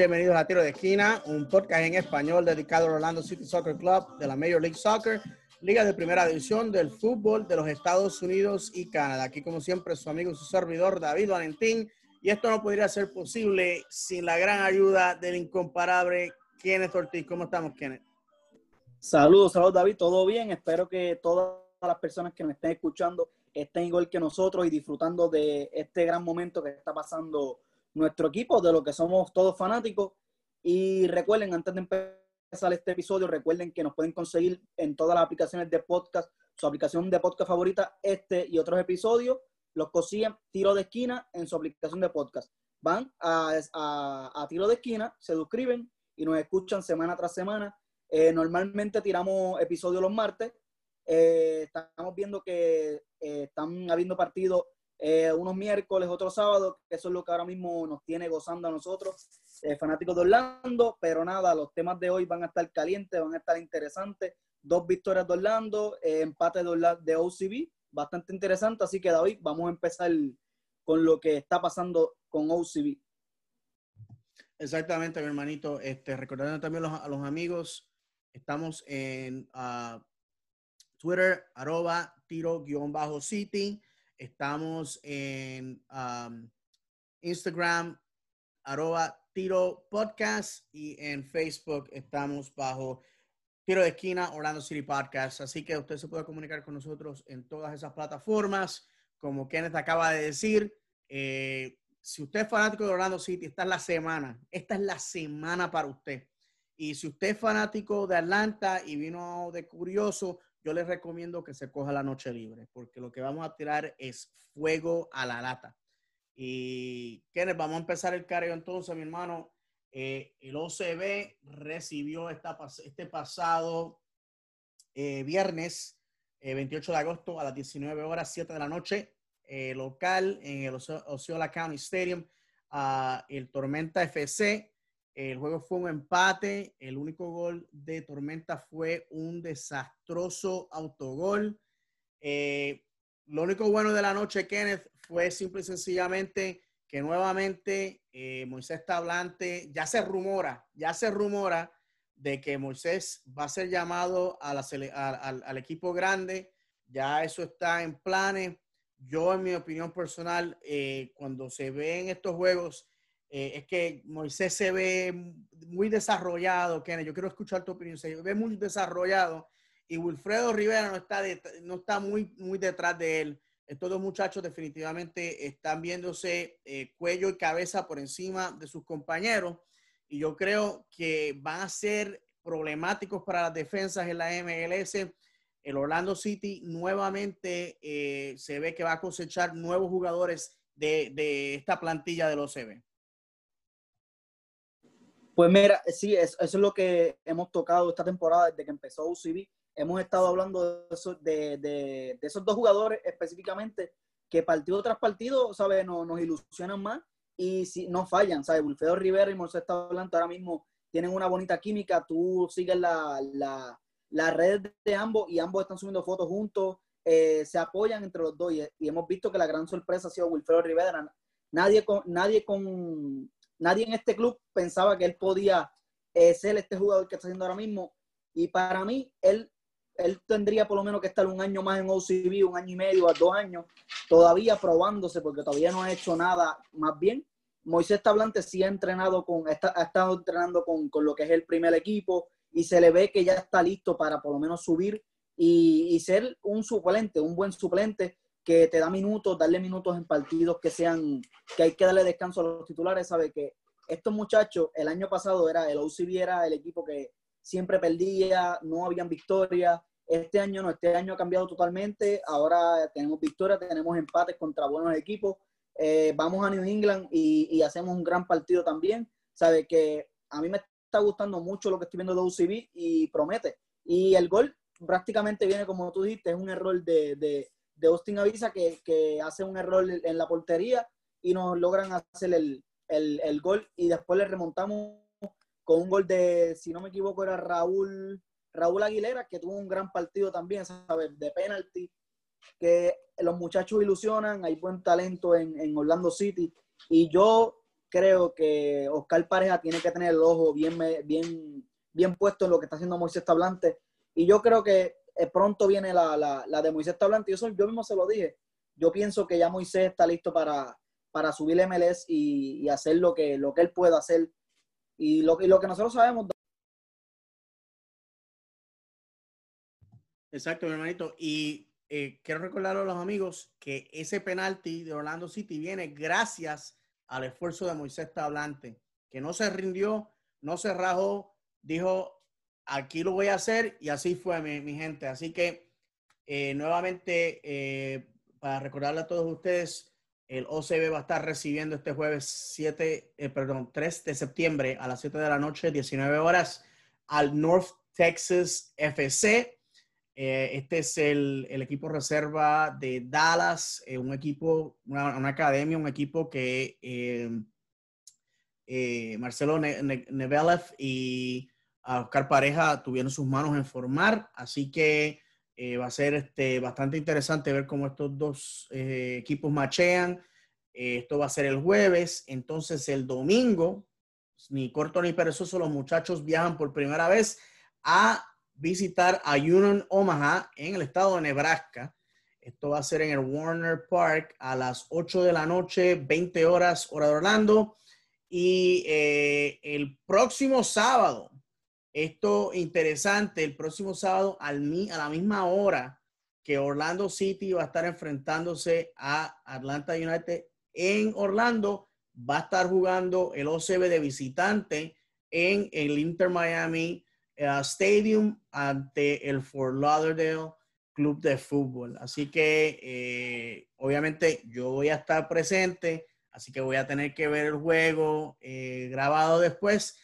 bienvenidos a Tiro de Esquina, un podcast en español dedicado al Orlando City Soccer Club de la Major League Soccer, liga de primera división del fútbol de los Estados Unidos y Canadá. Aquí, como siempre, su amigo y su servidor David Valentín. Y esto no podría ser posible sin la gran ayuda del incomparable Kenneth Ortiz. ¿Cómo estamos, Kenneth? Saludos, saludos David, todo bien. Espero que todas las personas que nos estén escuchando estén igual que nosotros y disfrutando de este gran momento que está pasando nuestro equipo, de lo que somos todos fanáticos. Y recuerden, antes de empezar este episodio, recuerden que nos pueden conseguir en todas las aplicaciones de podcast, su aplicación de podcast favorita, este y otros episodios, los consiguen tiro de esquina en su aplicación de podcast. Van a, a- a tiro de esquina, se suscriben y nos escuchan semana tras semana. Eh, normalmente tiramos episodios los martes. Eh, estamos viendo que eh, están habiendo partidos eh, unos miércoles, otros sábados, eso es lo que ahora mismo nos tiene gozando a nosotros, eh, fanáticos de Orlando. Pero nada, los temas de hoy van a estar calientes, van a estar interesantes. Dos victorias de Orlando, eh, empate de, Orla- de OCB, bastante interesante. Así que David, vamos a empezar con lo que está pasando con OCB. Exactamente, mi hermanito. Este, recordando también los- a los amigos, estamos en ah, Twitter, arroba tiro-city. Estamos en um, Instagram, arroba tiro podcast. Y en Facebook estamos bajo tiro de esquina, Orlando City Podcast. Así que usted se puede comunicar con nosotros en todas esas plataformas. Como Kenneth acaba de decir, eh, si usted es fanático de Orlando City, esta es la semana. Esta es la semana para usted. Y si usted es fanático de Atlanta y vino de curioso, yo les recomiendo que se coja la noche libre, porque lo que vamos a tirar es fuego a la lata. Y Kenneth, vamos a empezar el careo entonces, mi hermano. Eh, el OCB recibió esta, este pasado eh, viernes, eh, 28 de agosto, a las 19 horas, 7 de la noche, eh, local en el Osce- Osceola County Stadium, a el Tormenta FC. El juego fue un empate. El único gol de Tormenta fue un desastroso autogol. Eh, lo único bueno de la noche, Kenneth, fue simple y sencillamente que nuevamente eh, Moisés Tablante, ya se rumora, ya se rumora de que Moisés va a ser llamado al equipo grande. Ya eso está en planes. Yo, en mi opinión personal, eh, cuando se ven estos juegos, eh, es que Moisés se ve muy desarrollado, Kenneth. Yo quiero escuchar tu opinión. Se ve muy desarrollado y Wilfredo Rivera no está, no está muy, muy detrás de él. Estos dos muchachos definitivamente están viéndose eh, cuello y cabeza por encima de sus compañeros y yo creo que van a ser problemáticos para las defensas en la MLS. El Orlando City nuevamente eh, se ve que va a cosechar nuevos jugadores de, de esta plantilla del OCB. Pues mira, sí, es- eso es lo que hemos tocado esta temporada desde que empezó UCB. Hemos estado hablando de, eso- de, de- de esos dos jugadores específicamente que partido tras partido, ¿sabes? Nos, nos ilusionan más y si, no fallan, ¿sabes? Wilfredo Rivera y Moisés Tablante ahora mismo tienen una bonita química. Tú sigues la red de ambos y ambos están subiendo fotos juntos, eh, se apoyan entre los dos y, y hemos visto que la gran sorpresa ha sido Wilfredo Rivera. Nadie con, nadie con nadie en este club pensaba que él podía eh, ser este jugador que está haciendo ahora mismo. Y para mí, él, él tendría por lo menos que estar un año más en OCB, un año y medio a dos años, todavía probándose, porque todavía no ha hecho nada más bien. Moisés Tablante sí ha entrenado con, está, ha estado entrenando con, con lo que es el primer equipo y se le ve que ya está listo para por lo menos subir y, ser un suplente, un buen suplente que te da minutos, darle minutos en partidos que sean, que hay que darle descanso a los titulares, sabe que estos muchachos, el año pasado era el OCB era el equipo que siempre perdía, no habían victorias. Este año no, este año ha cambiado totalmente. Ahora tenemos victorias, tenemos empates contra buenos equipos. Eh, vamos a New England y, hacemos un gran partido también. Sabe que a mí me está gustando mucho lo que estoy viendo de UCB y promete. Y el gol prácticamente viene, como tú dijiste, es un error de, de Austin Avisa que, que, hace un error en la portería y nos logran hacer el, el, el, gol y después le remontamos con un gol de, si no me equivoco, era Raúl, Raúl Aguilera, que tuvo un gran partido también, ¿sabes? De penalti, que los muchachos ilusionan, hay buen talento en, en Orlando City y yo creo que Oscar Pareja tiene que tener el ojo bien, bien, bien puesto en lo que está haciendo Moisés Tablante y yo creo que pronto viene la, la, la de Moisés Tablante. Yo, yo mismo se lo dije. Yo pienso que ya Moisés está listo para, para subir MLS y, y, hacer lo que, lo que él pueda hacer. Y lo, y lo que nosotros sabemos. Exacto, mi hermanito. Y eh, quiero recordar a los amigos que ese penalti de Orlando City viene gracias al esfuerzo de Moisés Tablante, que no se rindió, no se rajó, dijo, aquí lo voy a hacer y así fue mi, gente. Así que eh, nuevamente, eh, para recordarle a todos ustedes, el OCB va a estar recibiendo este jueves 7, eh, perdón, 3 de septiembre a las 7 de la noche, 19 horas, al North Texas FC. este es el, equipo reserva de Dallas, un equipo, una, academia, un equipo que Marcelo Nevelev y a Oscar Pareja tuvieron sus manos en formar, así que eh, va a ser este, bastante interesante ver cómo estos dos eh, equipos machean. Eh, esto va a ser el jueves, entonces el domingo, ni corto ni perezoso, los muchachos viajan por primera vez a visitar a Union Omaha en el estado de Nebraska. Esto va a ser en el Warner Park a las 8 de la noche, 20 horas, hora de Orlando. Y el próximo sábado, esto interesante, el próximo sábado al, a la misma hora que Orlando City va a estar enfrentándose a Atlanta United en Orlando, va a estar jugando el OCB de visitante en el Inter Miami eh, Stadium ante el Fort Lauderdale Club de Fútbol. Así que eh, obviamente yo voy a estar presente, así que voy a tener que ver el juego eh, grabado después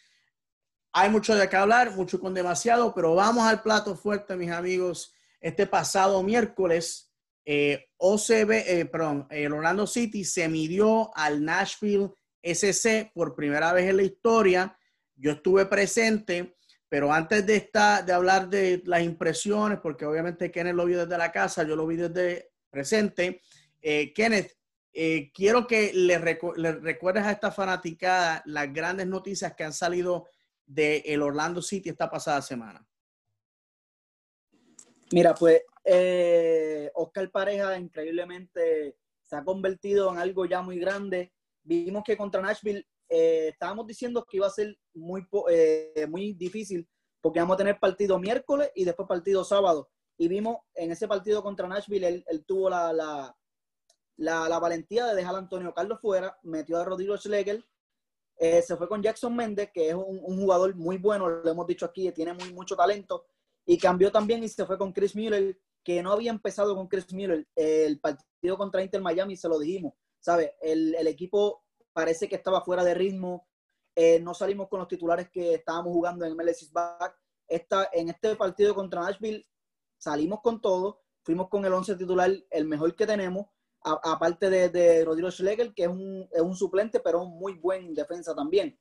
hay mucho de qué hablar, mucho con demasiado, pero vamos al plato fuerte, mis amigos. Este pasado miércoles, eh, OCB, eh, perdón, el Orlando City se midió al Nashville SC por primera vez en la historia. Yo estuve presente, pero antes de, esta, de hablar de las impresiones, porque obviamente Kenneth lo vio desde la casa, yo lo vi desde presente. Eh, Kenneth, quiero que le, le, recuerdes a esta fanaticada las grandes noticias que han salido de el Orlando City esta pasada semana? Mira, pues eh, Oscar Pareja increíblemente se ha convertido en algo ya muy grande. Vimos que contra Nashville eh, estábamos diciendo que iba a ser muy, eh, muy difícil porque vamos a tener partido miércoles y después partido sábado. Y vimos en ese partido contra Nashville, él, tuvo la, la, la, valentía de dejar a Antonio Carlos fuera, metió a Rodrigo Schlegel eh, se fue con Jackson Méndez, que es un, jugador muy bueno, lo hemos dicho aquí, tiene muy, mucho talento. Y cambió también y se fue con Chris Miller, que no había empezado con Chris Miller. El partido contra Inter Miami se lo dijimos, ¿sabes? El, el equipo parece que estaba fuera de ritmo. Eh, no salimos con los titulares que estábamos jugando en MLS Back. Esta, en este partido contra Nashville salimos con todo. Fuimos con el 11 titular, el mejor que tenemos aparte de, Rodrigo Schlegel, que es un, es un, suplente, pero muy buen defensa también.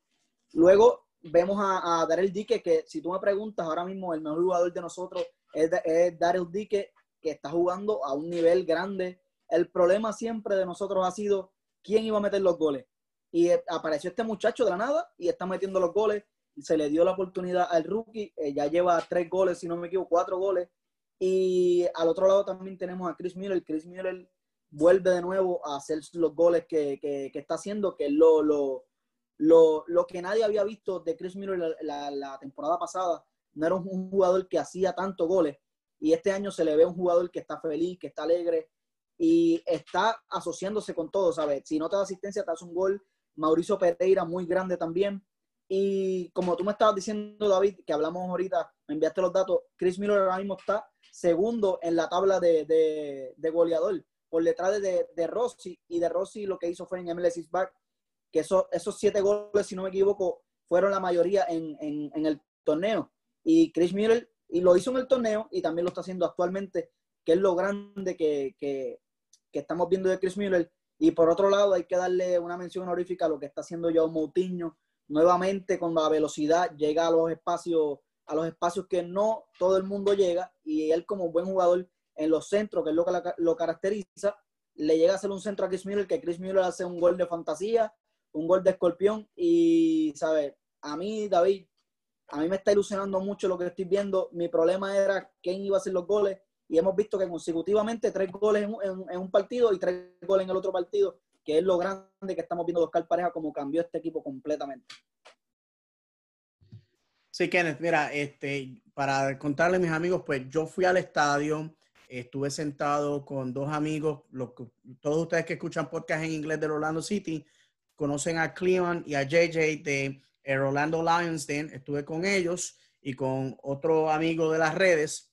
Luego vemos a, a Daryl Dique, que si tú me preguntas, ahora mismo el mejor jugador de nosotros es, es Daryl Dique, que está jugando a un nivel grande. El problema siempre de nosotros ha sido quién iba a meter los goles. Y eh, apareció este muchacho de la nada y está metiendo los goles. Se le dio la oportunidad al rookie, eh, ya lleva tres goles, si no me equivoco, cuatro goles. Y al otro lado también tenemos a Chris Miller. Chris Miller vuelve de nuevo a hacer los goles que, que, está haciendo, que es lo, lo, lo, lo, que nadie había visto de Chris Miller la, la, temporada pasada. No era un jugador que hacía tantos goles. y este año se le ve un jugador que está feliz, que está alegre y está asociándose con todo, ¿sabes? Si no te da asistencia, te hace un gol. Mauricio Pereira, muy grande también. Y como tú me estabas diciendo, David, que hablamos ahorita, me enviaste los datos, Chris Miller ahora mismo está segundo en la tabla de, de, goleador, por detrás de, de, Rossi. Y de Rossi lo que hizo fue en MLS Back, que eso, esos siete goles, si no me equivoco, fueron la mayoría en, en, en el torneo. Y Chris Miller, y lo hizo en el torneo y también lo está haciendo actualmente, que es lo grande que, que, que estamos viendo de Chris Miller. Y por otro lado, hay que darle una mención honorífica a lo que está haciendo Joe Moutinho, nuevamente con la velocidad llega a los espacios a los espacios que no todo el mundo llega y él como buen jugador en los centros, que es lo que lo caracteriza, le llega a hacer un centro a Chris Miller, que Chris Miller hace un gol de fantasía, un gol de escorpión y, ¿sabes? A mí, David, a mí me está ilusionando mucho lo que estoy viendo. Mi problema era quién iba a hacer los goles y hemos visto que consecutivamente tres goles en un partido y tres goles en el otro partido que es lo grande que estamos viendo de Oscar Pareja, como cambió este equipo completamente. Sí, Kenneth, mira, este, para contarle a mis amigos, pues yo fui al estadio, estuve sentado con dos amigos, los, todos ustedes que escuchan podcast en inglés del Orlando City, conocen a Cleon y a JJ de el Orlando Lions Den, estuve con ellos y con otro amigo de las redes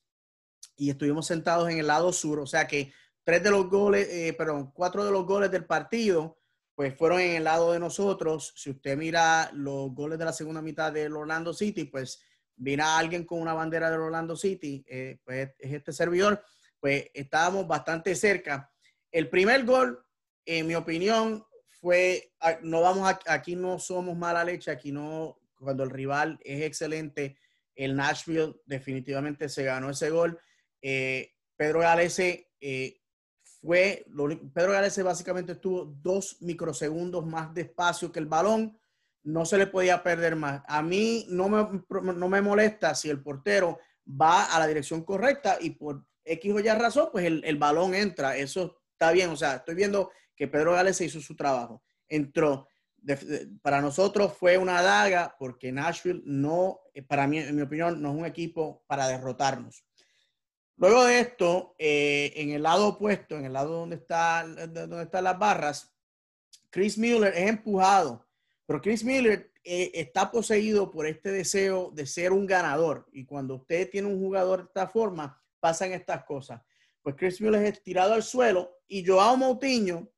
y estuvimos sentados en el lado sur, o sea que tres de los goles, eh, perdón, cuatro de los goles del partido, pues fueron en el lado de nosotros. Si usted mira los goles de la segunda mitad del Orlando City, pues mira a alguien con una bandera del Orlando City, eh, pues es este servidor, pues estábamos bastante cerca. El primer gol, en mi opinión, fue, ah, no vamos aquí no somos mala leche, aquí no, cuando el rival es excelente, el Nashville definitivamente se ganó ese gol. Eh, Pedro Galese eh, fue, Pedro Galese básicamente estuvo dos microsegundos más despacio que el balón, no se le podía perder más. A mí no me, no me molesta si el portero va a la dirección correcta y por X o Y razón, pues el, el balón entra. Eso está bien. O sea, estoy viendo que Pedro Galese hizo su trabajo. Entró. para nosotros fue una daga porque Nashville no, para mí, en mi opinión, no es un equipo para derrotarnos. Luego de esto, eh, en el lado opuesto, en el lado donde, está, donde están las barras, Chris Miller es empujado, pero Chris Miller eh, está poseído por este deseo de ser un ganador. Y cuando usted tiene un jugador de esta forma, pasan estas cosas. Pues Chris Miller es tirado al suelo y Joao Moutinho,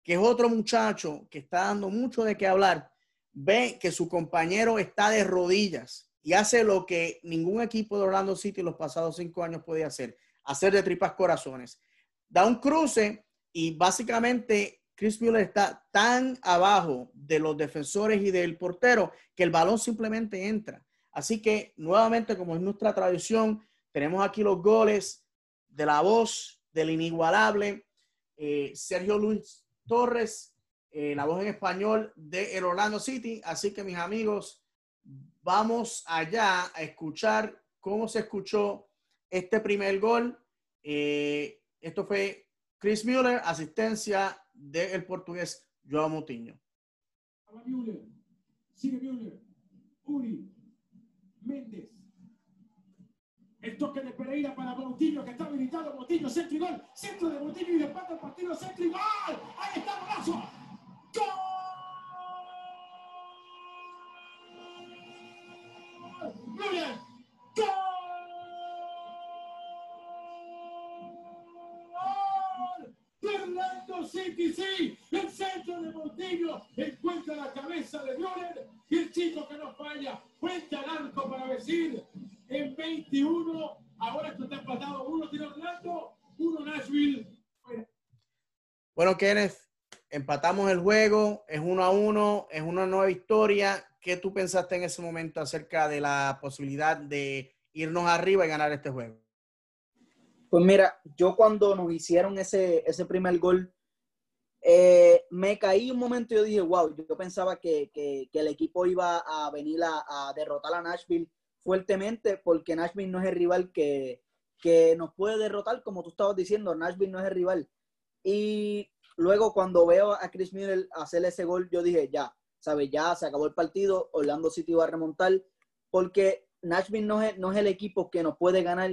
que es otro muchacho que está dando mucho de qué hablar, ve que su compañero está de rodillas y hace lo que ningún equipo de Orlando City los pasados cinco años puede hacer, hacer de tripas corazones. Da un cruce y básicamente Chris Miller está tan abajo de los defensores y del portero que el balón simplemente entra. Así que nuevamente, como es nuestra tradición, tenemos aquí los goles de la voz del inigualable eh, Sergio Luis Torres, eh, la voz en español de el Orlando City. Así que mis amigos, vamos allá a escuchar cómo se escuchó este primer gol. Eh, esto fue Chris Mueller, asistencia del portugués Joao Moutinho. Müller, sigue Müller, Uri, Méndez. El toque de Pereira para Moutinho, que está habilitado. Moutinho, centro y gol. Centro de Moutinho y de el partido, centro y gol. Ahí está, golazo. ¡Gol! Julian. ¡Gol! Fernando City, sí, el centro de Montillo encuentra la cabeza de Müller y el chico que no falla, cuenta al arco para decir en 21, ahora esto está empatado, uno tiene Orlando, uno Nashville. Bueno, Kenneth, empatamos el juego, es uno a uno, es una nueva historia. ¿Qué tú pensaste en ese momento acerca de la posibilidad de irnos arriba y ganar este juego? Pues mira, yo cuando nos hicieron ese, ese primer gol, eh, me caí un momento y yo dije, wow, yo pensaba que, que, el equipo iba a venir a, a, derrotar a Nashville fuertemente, porque Nashville no es el rival que, que nos puede derrotar, como tú estabas diciendo, Nashville no es el rival. Y luego cuando veo a Chris Miller hacer ese gol, yo dije, ya, ¿sabes? Ya se acabó el partido, Orlando City va a remontar, porque Nashville no es, no es el equipo que nos puede ganar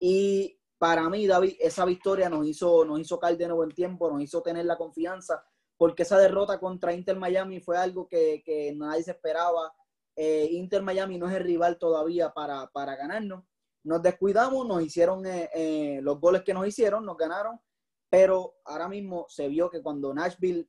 Y para mí, David, esa victoria nos hizo, nos hizo caer de nuevo tiempo, nos hizo tener la confianza, porque esa derrota contra Inter Miami fue algo que, que nadie se esperaba. Eh, Inter Miami no es el rival todavía para, para ganarnos. Nos descuidamos, nos hicieron eh, eh, los goles que nos hicieron, nos ganaron, pero ahora mismo se vio que cuando Nashville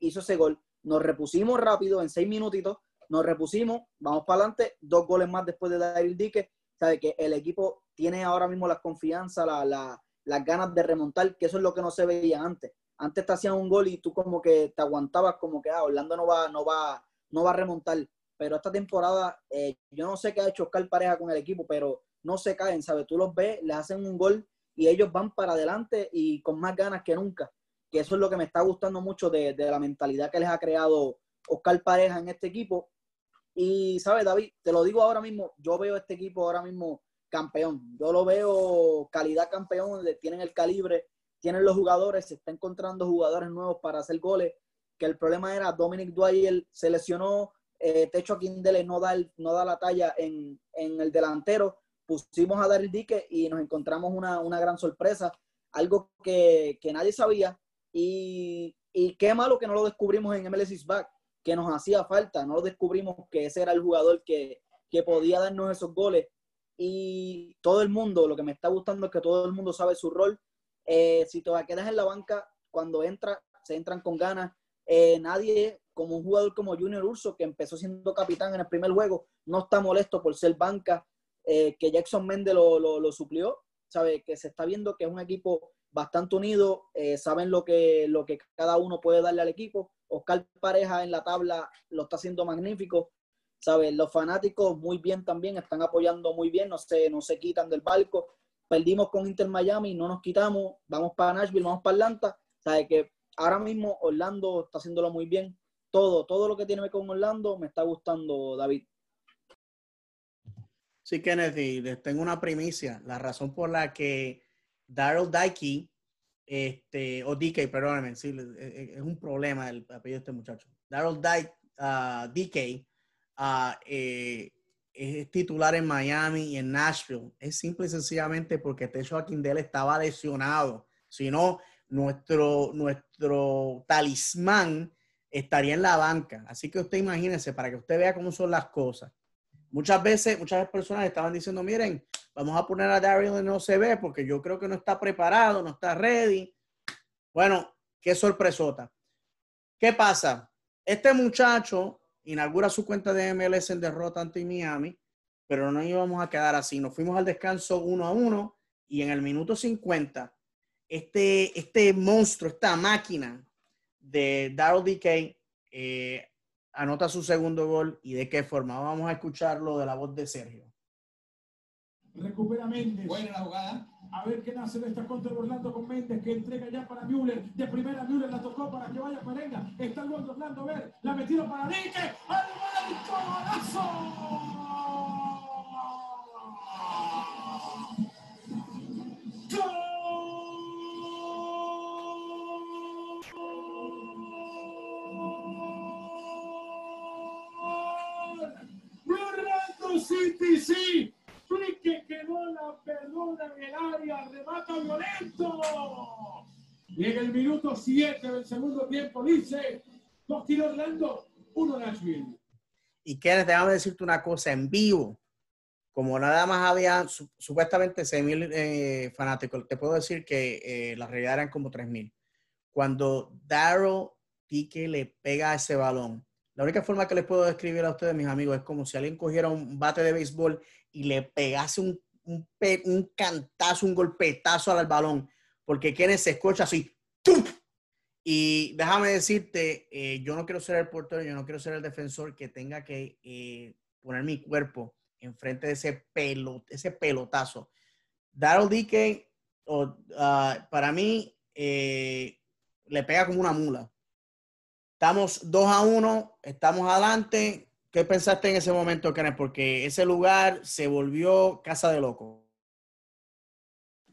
hizo ese gol, nos repusimos rápido en seis minutitos, nos repusimos, vamos para adelante, dos goles más después de Daryl Dique, sabe que el equipo tiene ahora mismo la confianza, la, las ganas de remontar, que eso es lo que no se veía antes. Antes te hacían un gol y tú como que te aguantabas como que, ah, Orlando no va, no va, no va a remontar. Pero esta temporada, eh, yo no sé qué ha hecho Oscar Pareja con el equipo, pero no se caen, ¿sabes? Tú los ves, les hacen un gol y ellos van para adelante y con más ganas que nunca. Que eso es lo que me está gustando mucho de, de la mentalidad que les ha creado Oscar Pareja en este equipo y, ¿sabes, David? Te lo digo ahora mismo, yo veo este equipo ahora mismo campeón. Yo lo veo calidad campeón, tienen el calibre, tienen los jugadores, se está encontrando jugadores nuevos para hacer goles. Que el problema era Dominic Dwyer se lesionó, eh, Techo Aquindele no da, no da la talla en, el delantero. Pusimos a Daryl Dique y nos encontramos una, gran sorpresa, algo que, nadie sabía. Y, qué malo que no lo descubrimos en MLS Back que nos hacía falta. No descubrimos que ese era el jugador que, podía darnos esos goles. Y todo el mundo, lo que me está gustando es que todo el mundo sabe su rol. Eh, si te quedas en la banca, cuando entra, se entran con ganas. Eh, nadie, como un jugador como Junior Urso, que empezó siendo capitán en el primer juego, no está molesto por ser banca, eh, que Jackson Méndez lo, lo, suplió. Sabe que se está viendo que es un equipo bastante unido, saben lo que, lo que cada uno puede darle al equipo Oscar Pareja en la tabla lo está haciendo magnífico. ¿Sabes? Los fanáticos muy bien también, están apoyando muy bien, no se, no se quitan del barco. Perdimos con Inter Miami, no nos quitamos, vamos para Nashville, vamos para Atlanta. ¿Sabes? Que ahora mismo Orlando está haciéndolo muy bien. Todo, todo lo que tiene con Orlando me está gustando, David. Sí, Kennedy, les tengo una primicia. La razón por la que Daryl Dikey este, o DK, perdóname, sí, es un problema el apellido de este muchacho. Daryl uh, DK uh, eh, es titular en Miami y en Nashville. Es simple y sencillamente porque Techo Aquindele estaba lesionado. Si no, nuestro, nuestro talismán estaría en la banca. Así que usted imagínese, para que usted vea cómo son las cosas. Muchas veces, muchas personas estaban diciendo, miren, vamos a poner a Daryl se ve porque yo creo que no está preparado, no está ready. Bueno, qué sorpresota. ¿Qué pasa? Este muchacho inaugura su cuenta de MLS en derrota ante Miami, pero no íbamos a quedar así. Nos fuimos al descanso uno a uno y en el minuto 50, este, este monstruo, esta máquina de Daryl DK eh, anota su segundo gol y de qué forma. Vamos a escucharlo de la voz de Sergio. Recupera Méndez. Buena la jugada. A ver qué nace de esta contra Orlando con Méndez, que entrega ya para Müller. De primera Müller la tocó para que vaya Perenga. Está el gol de Orlando. A ver, la metido para Dique. ¡Al golazo! Y en el minuto 7 del segundo tiempo dice, dos tiros Orlando, uno Nashville. Y Kenneth, déjame decirte una cosa, en vivo, como nada más había supuestamente 6.000 eh, fanáticos, te puedo decir que eh, la realidad eran como 3.000. Cuando Daryl Pique le pega ese balón, la única forma que les puedo describir a ustedes, mis amigos, es como si alguien cogiera un bate de béisbol y le pegase un, un, cantazo, un golpetazo al balón, porque quienes se escucha así. Y déjame decirte, eh, yo no quiero ser el portero, yo no quiero ser el defensor que tenga que eh, poner mi cuerpo enfrente de ese, pelot, ese pelotazo. Daryl DK, ah, para mí, eh, le pega como una mula. Estamos 2 a 1, estamos adelante. ¿Qué pensaste en ese momento, Kenneth? Porque ese lugar se volvió casa de loco.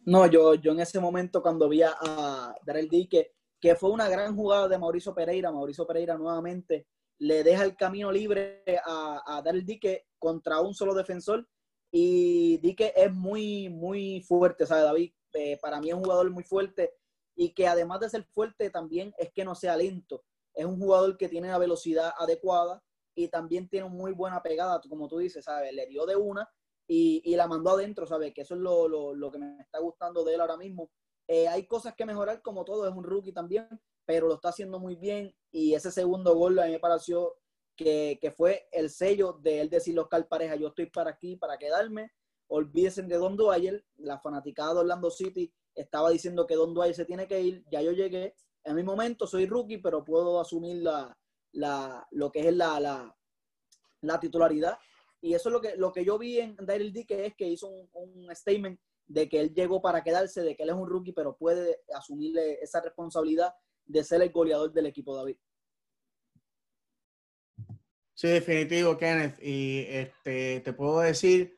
No, yo, yo en ese momento cuando vi a Darrell Dique, que fue una gran jugada de Mauricio Pereira, Mauricio Pereira nuevamente le deja el camino libre a, a Darrell Dique contra un solo defensor Y di que es muy, muy fuerte, ¿sabes, David? Eh, para mí es un jugador muy fuerte y que además de ser fuerte también es que no sea lento. Es un jugador que tiene la velocidad adecuada y también tiene muy buena pegada, como tú dices, ¿sabes? Le dio de una y, y la mandó adentro, ¿sabes? Que eso es lo, lo, lo, que me está gustando de él ahora mismo. Eh, hay cosas que mejorar, como todo, es un rookie también, pero lo está haciendo muy bien y ese segundo gol a mí me pareció que, que fue el sello de él decirle a Oscar Pareja, yo estoy para aquí, para quedarme, olvídense de Don Dwyer, la fanaticada de Orlando City estaba diciendo que Don Dwyer se tiene que ir, ya yo llegué, en mi momento soy rookie, pero puedo asumir la, la, lo que es la, la, la, titularidad. Y eso es lo que, lo que yo vi en Daryl D, que es que hizo un, un, statement de que él llegó para quedarse, de que él es un rookie, pero puede asumirle esa responsabilidad de ser el goleador del equipo, David. Sí, definitivo, Kenneth. Y este, te puedo decir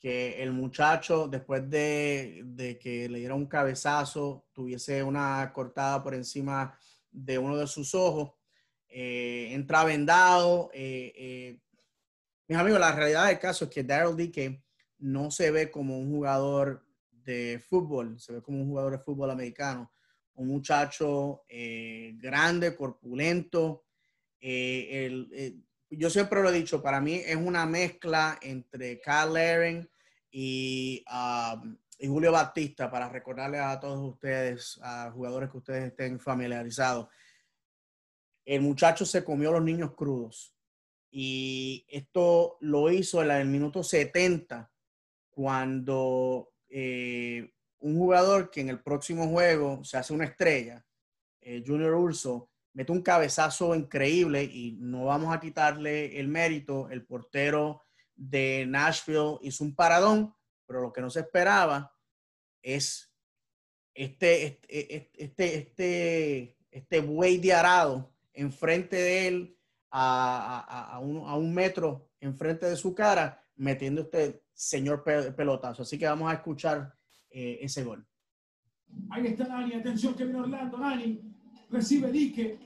que el muchacho, después de, de, que le diera un cabezazo, tuviese una cortada por encima de uno de sus ojos, eh, entra vendado. Eh, eh, mis amigos, la realidad del caso es que Daryl Dike no se ve como un jugador de fútbol, se ve como un jugador de fútbol americano. Un muchacho grande, corpulento. El, yo siempre lo he dicho, para mí es una mezcla entre Kyle Laren y, um, y, Julio Batista, para recordarles a todos ustedes, a jugadores que ustedes estén familiarizados el muchacho se comió los niños crudos. Y esto lo hizo en el minuto 70, cuando eh, un jugador que en el próximo juego se hace una estrella, eh, Junior Urso, mete un cabezazo increíble y no vamos a quitarle el mérito. El portero de Nashville hizo un paradón, pero lo que no se esperaba es este, este, este, este, este, este buey de arado enfrente de él, a, a, a, un, a, un, metro enfrente de su cara, metiendo este señor pelotazo. Así que vamos a escuchar eh, ese gol. Ahí está Nani, atención que viene Orlando, Nani, recibe Dique,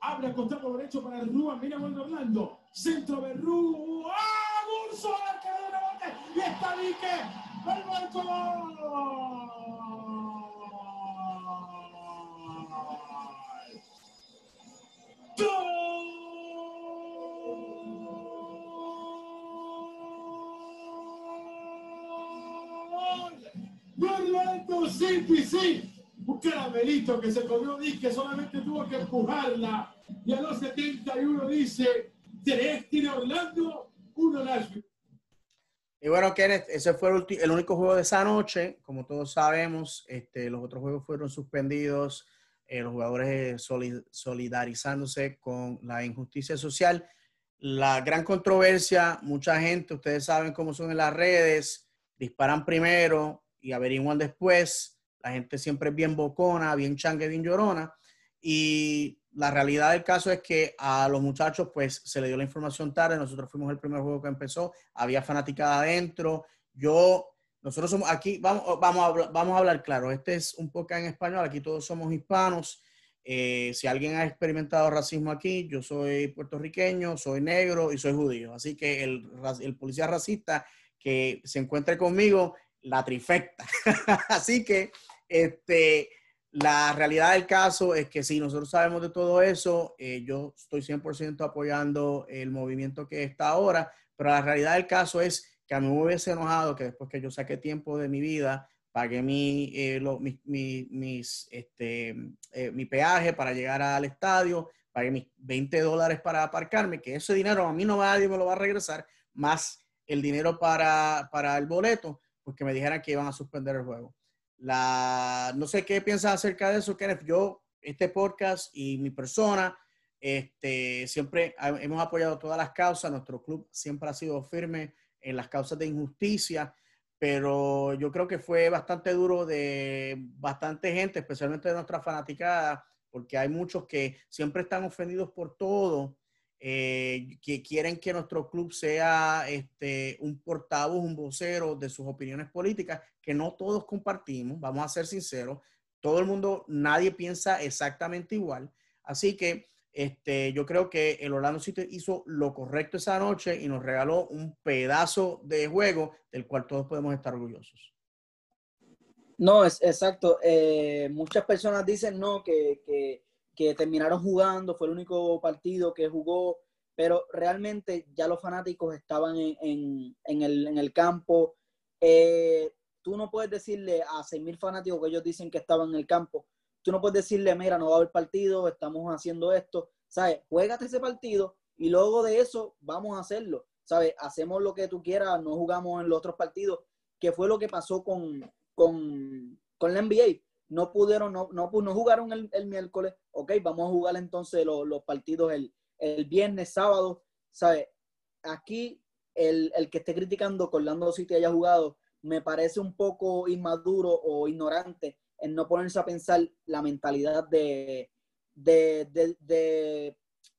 abre a costado derecho para Rúa, mira vuelve Orlando, centro de Rúa, ¡ah! Burso, y está Dique, el marco. sí, sí. Un caramelito que se comió que solamente tuvo que empujarla. Y a los 71 dice, tres tiene Orlando, uno Nashville. Y bueno, Kenneth, ese fue el, el, único juego de esa noche. Como todos sabemos, este, los otros juegos fueron suspendidos. Eh, los jugadores solidarizándose con la injusticia social. La gran controversia, mucha gente, ustedes saben cómo son en las redes, disparan primero y averiguan después. La gente siempre es bien bocona, bien changue, bien llorona. Y la realidad del caso es que a los muchachos pues se le dio la información tarde. Nosotros fuimos el primer juego que empezó. Había fanaticada adentro. Yo, nosotros somos aquí, vamos, vamos, a, hablar, vamos a hablar claro. Este es un poco en español. Aquí todos somos hispanos. Eh, si alguien ha experimentado racismo aquí, yo soy puertorriqueño, soy negro y soy judío. Así que el policía racista que se encuentre conmigo la trifecta. Así que este, la realidad del caso es que si nosotros sabemos de todo eso, eh, yo estoy 100% apoyando el movimiento que está ahora, pero la realidad del caso es que a mí me hubiese enojado que después que yo saqué tiempo de mi vida, pagué mi, eh, mi, mi, mis, este, eh, mi peaje para llegar al estadio, pagué mis 20 dólares para aparcarme, que ese dinero a mí no nadie me lo va a regresar, más el dinero para, para el boleto pues que me dijeran que iban a suspender el juego. La, no sé qué piensas acerca de eso, Kenneth. Yo, este podcast y mi persona, este, siempre hemos apoyado todas las causas. Nuestro club siempre ha sido firme en las causas de injusticia, pero yo creo que fue bastante duro de bastante gente, especialmente de nuestra fanaticada, porque hay muchos que siempre están ofendidos por todo eh, que quieren que nuestro club sea este, un portavoz, un vocero de sus opiniones políticas, que no todos compartimos, vamos a ser sinceros, todo el mundo, nadie piensa exactamente igual. Así que Este, yo creo que el Orlando City hizo lo correcto esa noche y nos regaló un pedazo de juego del cual todos podemos estar orgullosos. No, es exacto. Eh, muchas personas dicen no, que, que, que, terminaron jugando, fue el único partido que jugó, pero realmente ya los fanáticos estaban en, en, el, en el, campo. Eh, tú no puedes decirle a 6.000 fanáticos que ellos dicen que estaban en el campo, tú no puedes decirle, mira, no va a haber partido, estamos haciendo esto, ¿sabes? Juégate ese partido y luego de eso vamos a hacerlo, ¿sabes? Hacemos lo que tú quieras, no jugamos en los otros partidos, que fue lo que pasó con, con, con la NBA. No pudieron, no, no, no jugaron el, el, miércoles, ok, vamos a jugar entonces los, los partidos el, el, viernes, sábado, ¿sabes? Aquí el, el que esté criticando que Orlando City haya jugado me parece un poco inmaduro o ignorante en no ponerse a pensar la mentalidad de, de, de, de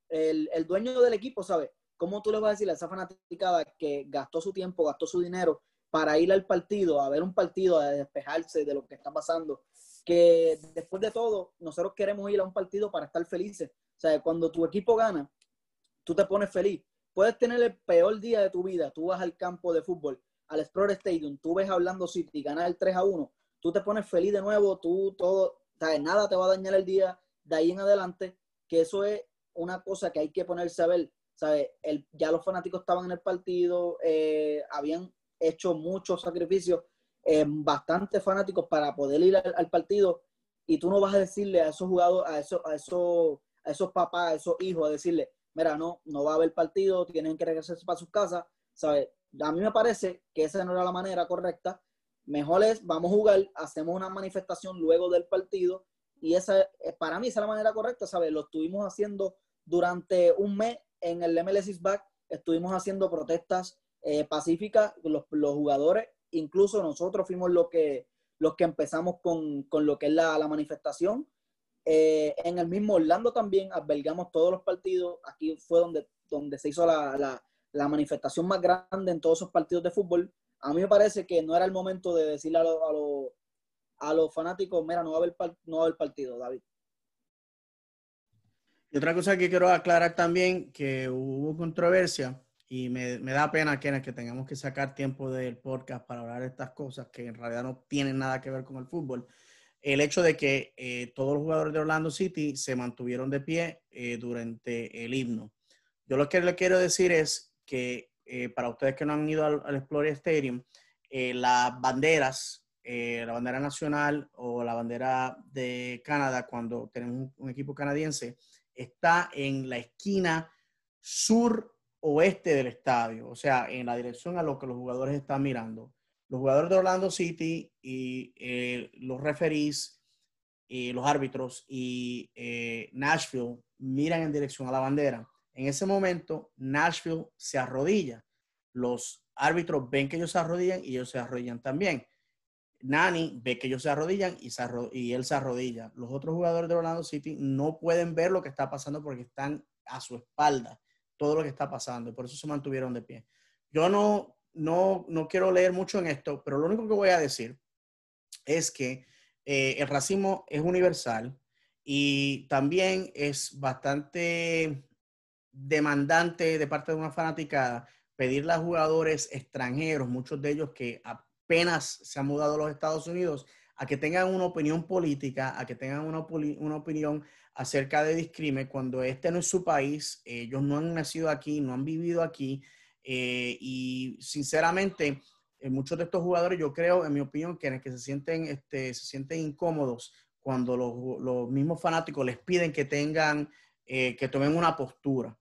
el, el, dueño del equipo, ¿sabes? ¿Cómo tú le vas a decir a esa fanaticada que gastó su tiempo, gastó su dinero para ir al partido, a ver un partido, a despejarse de lo que está pasando? Que después de todo, nosotros queremos ir a un partido para estar felices. O sea, cuando tu equipo gana, tú te pones feliz. Puedes tener el peor día de tu vida, tú vas al campo de fútbol, al Explorer Stadium, tú ves hablando City, ganar el 3 a 1, tú te pones feliz de nuevo, tú todo, ¿sabes? nada te va a dañar el día de ahí en adelante, que eso es una cosa que hay que ponerse a ver, ¿sabes? El, ya los fanáticos estaban en el partido, eh, habían hecho muchos sacrificios, eh, bastantes fanáticos para poder ir al, al, partido, y tú no vas a decirle a esos jugadores, a esos, a esos, a esos papás, a esos hijos, a decirle, mira, no, no va a haber partido, tienen que regresarse para sus casas, ¿sabes? A mí me parece que esa no era la manera correcta, Mejor es, vamos a jugar, hacemos una manifestación luego del partido y esa, eh, para mí esa es la manera correcta, ¿sabes? Lo estuvimos haciendo durante un mes en el MLS Back, estuvimos haciendo protestas eh, pacíficas, los, los, jugadores, incluso nosotros fuimos los que, los que empezamos con, con lo que es la, la manifestación. Eh, en el mismo Orlando también albergamos todos los partidos, aquí fue donde, donde se hizo la, la, manifestación más grande en todos esos partidos de fútbol a mí me parece que no era el momento de decirle a, lo, a, a los fanáticos, mira, no va, a haber, no va a haber partido, David. Y otra cosa que quiero aclarar también, que hubo controversia y me, me da pena que, que tengamos que sacar tiempo del podcast para hablar de estas cosas que en realidad no tienen nada que ver con el fútbol. El hecho de que eh, todos los jugadores de Orlando City se mantuvieron de pie eh, durante el himno. Yo lo que le quiero decir es que eh, para ustedes que no han ido al, al Explorer Stadium, eh, las banderas, eh, la bandera nacional o la bandera de Canadá, cuando tenemos un, un equipo canadiense, está en la esquina sur oeste del estadio, o sea, en la dirección a lo que los jugadores están mirando. Los jugadores de Orlando City y eh, los referees, y los árbitros y eh, Nashville miran en dirección a la bandera. En ese momento, Nashville se arrodilla. Los árbitros ven que ellos se arrodillan y ellos se arrodillan también. Nani ve que ellos se arrodillan y, y él se arrodilla. Los otros jugadores de Orlando City no pueden ver lo que está pasando porque están a su espalda, todo lo que está pasando, por eso se mantuvieron de pie. Yo no, no, no quiero leer mucho en esto, pero lo único que voy a decir es que eh, el racismo es universal y también es bastante demandante de parte de una fanaticada pedirle a jugadores extranjeros, muchos de ellos que apenas se han mudado a los Estados Unidos, a que tengan una opinión política, a que tengan una, una opinión acerca de discrimen, cuando este no es su país, ellos no han nacido aquí, no han vivido aquí, eh, y sinceramente, eh, muchos de estos jugadores, yo creo, en mi opinión, que, que se sienten, este, se sienten incómodos cuando los, los mismos fanáticos les piden que tengan, eh, que tomen una postura.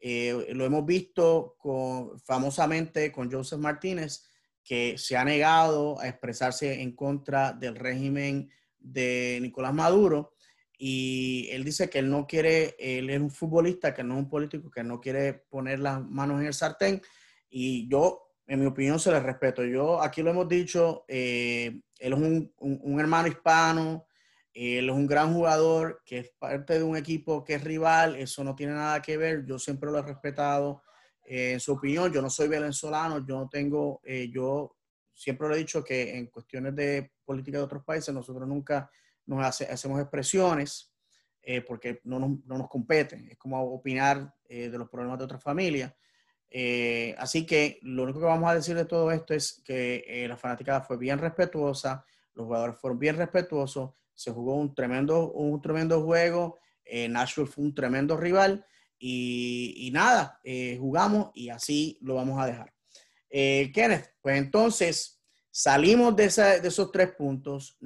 Eh, lo hemos visto con, famosamente con Joseph Martínez, que se ha negado a expresarse en contra del régimen de Nicolás Maduro. Y él dice que él no quiere, él es un futbolista, que no es un político, que no quiere poner las manos en el sartén. Y yo, en mi opinión, se le respeto. Yo, aquí lo hemos dicho, eh, él es un, un, un hermano hispano, él es un gran jugador que es parte de un equipo que es rival, eso no tiene nada que ver, yo siempre lo he respetado eh, en su opinión, yo no soy venezolano, yo no tengo, eh, yo siempre lo he dicho que en cuestiones de política de otros países nosotros nunca nos hace, hacemos expresiones, eh, porque no nos, no nos, compete. Es como opinar eh, de los problemas de otra familia. Eh, así que lo único que vamos a decir de todo esto es que la fanaticada fue bien respetuosa, los jugadores fueron bien respetuosos, se jugó un tremendo, un tremendo juego, Nashville fue un tremendo rival y, y nada, jugamos y así lo vamos a dejar. Kenneth, pues entonces salimos de, de esos tres puntos,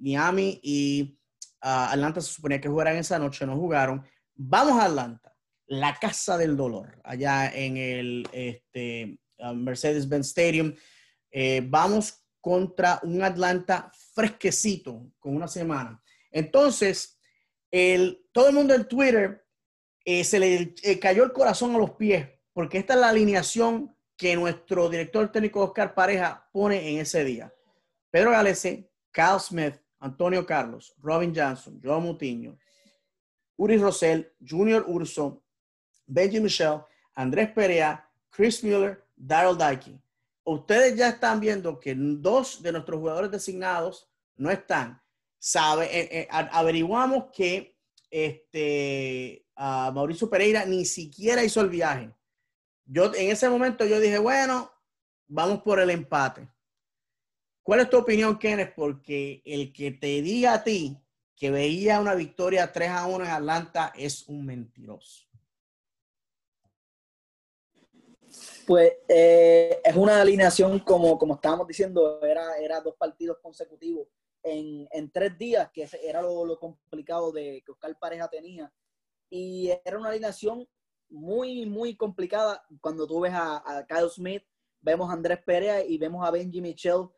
Miami y Atlanta se suponía que jugaran esa noche, no jugaron. Vamos a Atlanta, la casa del dolor, allá en el este, Mercedes-Benz Stadium. Eh, vamos contra un Atlanta fresquecito, con una semana. Entonces, el, todo el mundo en Twitter eh, se le eh, cayó el corazón a los pies, porque esta es la alineación que nuestro director técnico Oscar Pareja pone en ese día. Pedro Galese, Kyle Smith, Antonio Carlos, Robin Johnson, Joe Mutiño, Uri Rosell, Junior Urso, Benji Michel, Andrés Perea, Chris Mueller, Daryl Dikey. Ustedes ya están viendo que dos de nuestros jugadores designados no están. Sabe, eh, eh, averiguamos que este, Mauricio Pereira ni siquiera hizo el viaje. Yo en ese momento yo dije, bueno, vamos por el empate. ¿Cuál es tu opinión, Kenneth? Porque el que te diga a ti que veía una victoria 3 a 1 en Atlanta es un mentiroso. Pues eh, es una alineación, como, como estábamos diciendo, era, era dos partidos consecutivos en, en tres días, que era lo, lo, complicado de que Oscar Pareja tenía. Y era una alineación muy, muy complicada cuando tú ves a, Kyle Smith, vemos a Andrés Perea y vemos a Benji Michel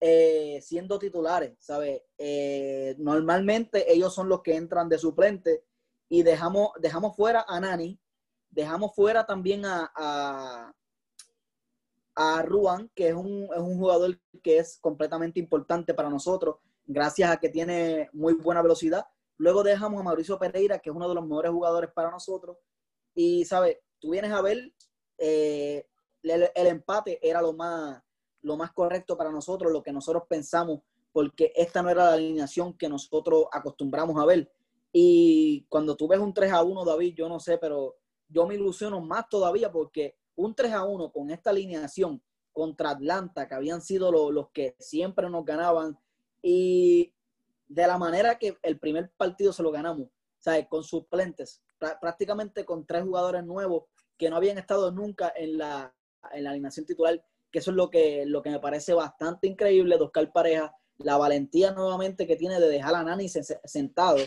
eh, siendo titulares, ¿sabes? Eh, normalmente ellos son los que entran de suplente y dejamos, dejamos fuera a Nani, dejamos fuera también a, a, a Ruan, que es un, es un jugador que es completamente importante para nosotros, gracias a que tiene muy buena velocidad. Luego dejamos a Mauricio Pereira, que es uno de los mejores jugadores para nosotros. Y, ¿sabes? Tú vienes a ver, eh, el, empate era lo más, lo más correcto para nosotros, lo que nosotros pensamos, porque esta no era la alineación que nosotros acostumbramos a ver. Y cuando tú ves un 3 a 1, David, yo no sé, pero yo me ilusiono más todavía porque un 3 a 1 con esta alineación contra Atlanta, que habían sido los, que siempre nos ganaban, y de la manera que el primer partido se lo ganamos, ¿sabes? Con suplentes, prácticamente con tres jugadores nuevos que no habían estado nunca en la, en la alineación titular que eso es lo que, lo que me parece bastante increíble de Oscar Pareja, la valentía nuevamente que tiene de dejar a Nani sentado.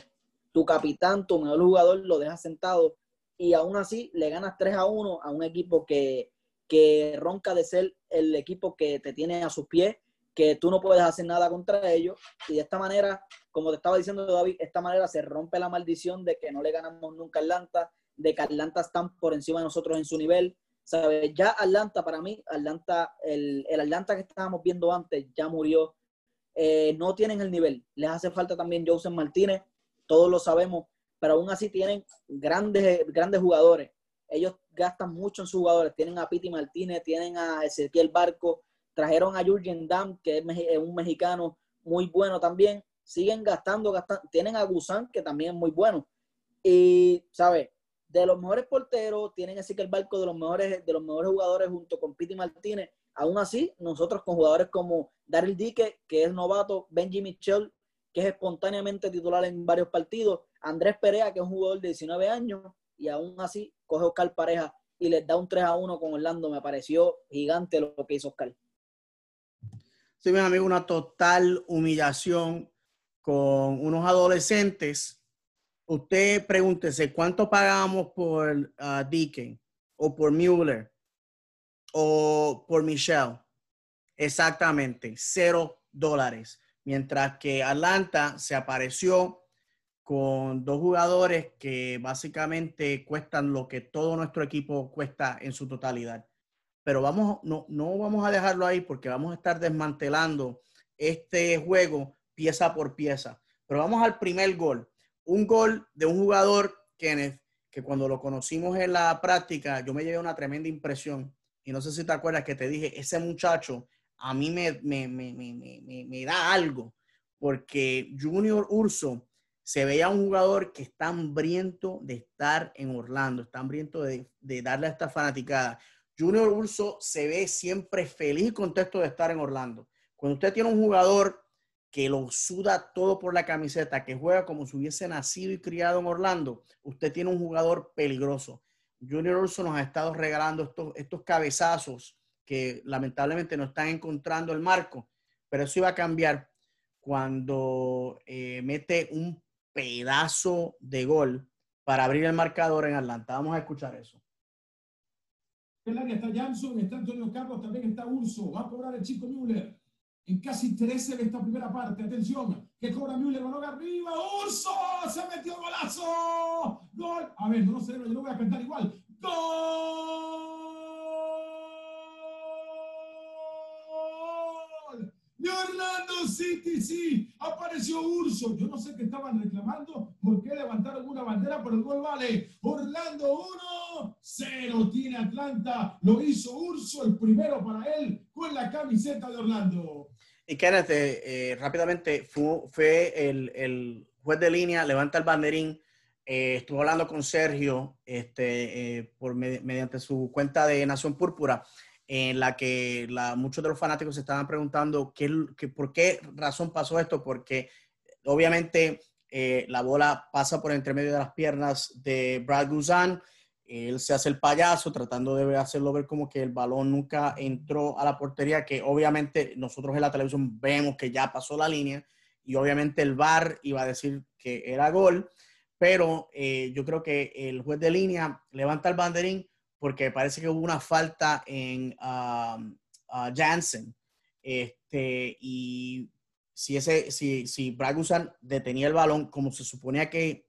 Tu capitán, tu mejor jugador, lo deja sentado y aún así le ganas 3 a 1 a un equipo que, que ronca de ser el equipo que te tiene a sus pies, que tú no puedes hacer nada contra ellos. Y de esta manera, como te estaba diciendo David, esta manera se rompe la maldición de que no le ganamos nunca a Atlanta, de que Atlanta están por encima de nosotros en su nivel, ¿Sabes? Ya Atlanta, para mí, Atlanta, el, el Atlanta que estábamos viendo antes ya murió. Eh, no tienen el nivel. Les hace falta también Joseph Martínez, todos lo sabemos, pero aún así tienen grandes, grandes jugadores. Ellos gastan mucho en sus jugadores. Tienen a Piti Martínez, tienen a Ezequiel Barco, trajeron a Jurgen Damm, que es un mexicano muy bueno también. Siguen gastando, gastando. Tienen a Guzán, que también es muy bueno. Y, ¿sabes? de los mejores porteros, tienen así que el barco de los mejores, de los mejores jugadores junto con Piti Martínez. Aún así, nosotros con jugadores como Daryl Dique, que es novato, Benji Mitchell, que es espontáneamente titular en varios partidos, Andrés Perea, que es un jugador de 19 años, y aún así coge Oscar Pareja y les da un 3 a 1 con Orlando. Me pareció gigante lo que hizo Oscar. Sí, mi amigo, una total humillación con unos adolescentes usted pregúntese cuánto pagamos por uh, Deacon o por Mueller o por Michelle. Exactamente, cero dólares. Mientras que Atlanta se apareció con dos jugadores que básicamente cuestan lo que todo nuestro equipo cuesta en su totalidad. Pero vamos, no, no vamos a dejarlo ahí porque vamos a estar desmantelando este juego pieza por pieza. Pero vamos al primer gol un gol de un jugador, Kenneth, que cuando lo conocimos en la práctica, yo me llevé una tremenda impresión. Y no sé si te acuerdas que te dije, ese muchacho a mí me, me, me, me da algo, porque Junior Urso se veía un jugador que está hambriento de estar en Orlando, está hambriento de, de darle a esta fanaticada. Junior Urso se ve siempre feliz y contento de estar en Orlando. Cuando usted tiene un jugador que lo suda todo por la camiseta, que juega como si hubiese nacido y criado en Orlando, usted tiene un jugador peligroso. Junior Urso nos ha estado regalando estos, estos cabezazos que lamentablemente no están encontrando el marco, pero eso iba a cambiar cuando eh, mete un pedazo de gol para abrir el marcador en Atlanta. Vamos a escuchar eso. En el área está Jansson, está Antonio Carlos, también está Urso. Va a cobrar el chico Müller. En casi 13 de esta primera parte. Atención, que cobra Müller, balón arriba. Urso, se metió golazo. Gol. A ver, no sé, yo lo voy a cantar igual. Gol. Orlando City, sí, apareció Urso. Yo no sé qué estaban reclamando, por qué levantaron una bandera, pero el gol vale. Orlando 1, 0 tiene Atlanta. Lo hizo Urso, el primero para él, con la camiseta de Orlando. Y Kenneth, eh, eh, rápidamente, fue, fue el, el, juez de línea, levanta el banderín. Eh, estuvo hablando con Sergio este, eh, por, mediante su cuenta de Nación Púrpura en la que la, muchos de los fanáticos se estaban preguntando qué, qué, por qué razón pasó esto, porque obviamente eh, la bola pasa por entre medio de las piernas de Brad Guzan, él se hace el payaso tratando de hacerlo ver como que el balón nunca entró a la portería, que obviamente nosotros en la televisión vemos que ya pasó la línea y obviamente el VAR iba a decir que era gol, pero eh, yo creo que el juez de línea levanta el banderín porque parece que hubo una falta en um, uh, Jansen. Este, y si, ese, si, si Bragusan detenía el balón como se suponía que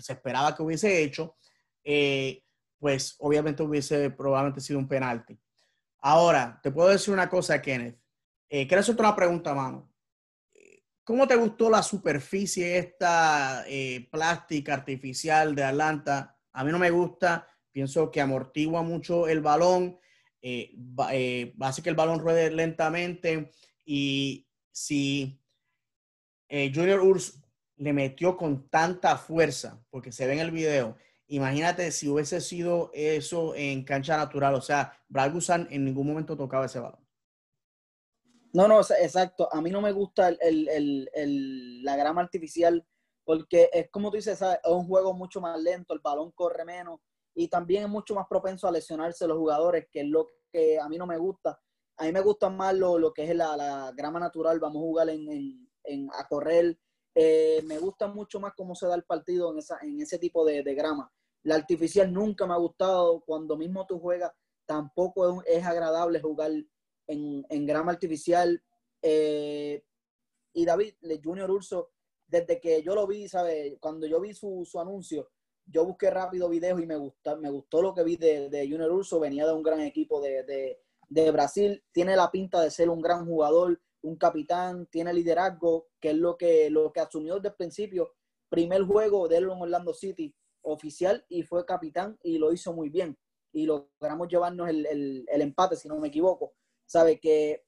se esperaba que hubiese hecho, eh, pues obviamente hubiese probablemente sido un penalti. Ahora, te puedo decir una cosa, Kenneth. Eh, quiero hacerte una pregunta, mano. ¿Cómo te gustó la superficie esta eh, plástica artificial de Atlanta? A mí no me gusta pienso que amortigua mucho el balón, eh, eh, hace que el balón ruede lentamente y si eh, Junior Urs le metió con tanta fuerza, porque se ve en el video, imagínate si hubiese sido eso en cancha natural, o sea, Brad en ningún momento tocaba ese balón. No, no, exacto. A mí no me gusta el, el, el, la grama artificial porque es como tú dices, es un juego mucho más lento, el balón corre menos y también es mucho más propenso a lesionarse los jugadores, que es lo que a mí no me gusta. A mí me gusta más lo, lo que es la, la, grama natural, vamos a jugar en, a correr. Eh, me gusta mucho más cómo se da el partido en, esa, en ese tipo de, de, grama. La artificial nunca me ha gustado, cuando mismo tú juegas, tampoco es, agradable jugar en, en grama artificial. Eh, y David, Junior Urso, desde que yo lo vi, ¿sabes? Cuando yo vi su, su anuncio, yo busqué rápido videos y me, gusta, me gustó lo que vi de, de Junior Urso, venía de un gran equipo de, de, de, Brasil, tiene la pinta de ser un gran jugador, un capitán, tiene liderazgo, que es lo que, lo que asumió desde el principio. Primer juego de él en Orlando City oficial y fue capitán y lo hizo muy bien. Y logramos llevarnos el, el, el empate, si no me equivoco. Sabe que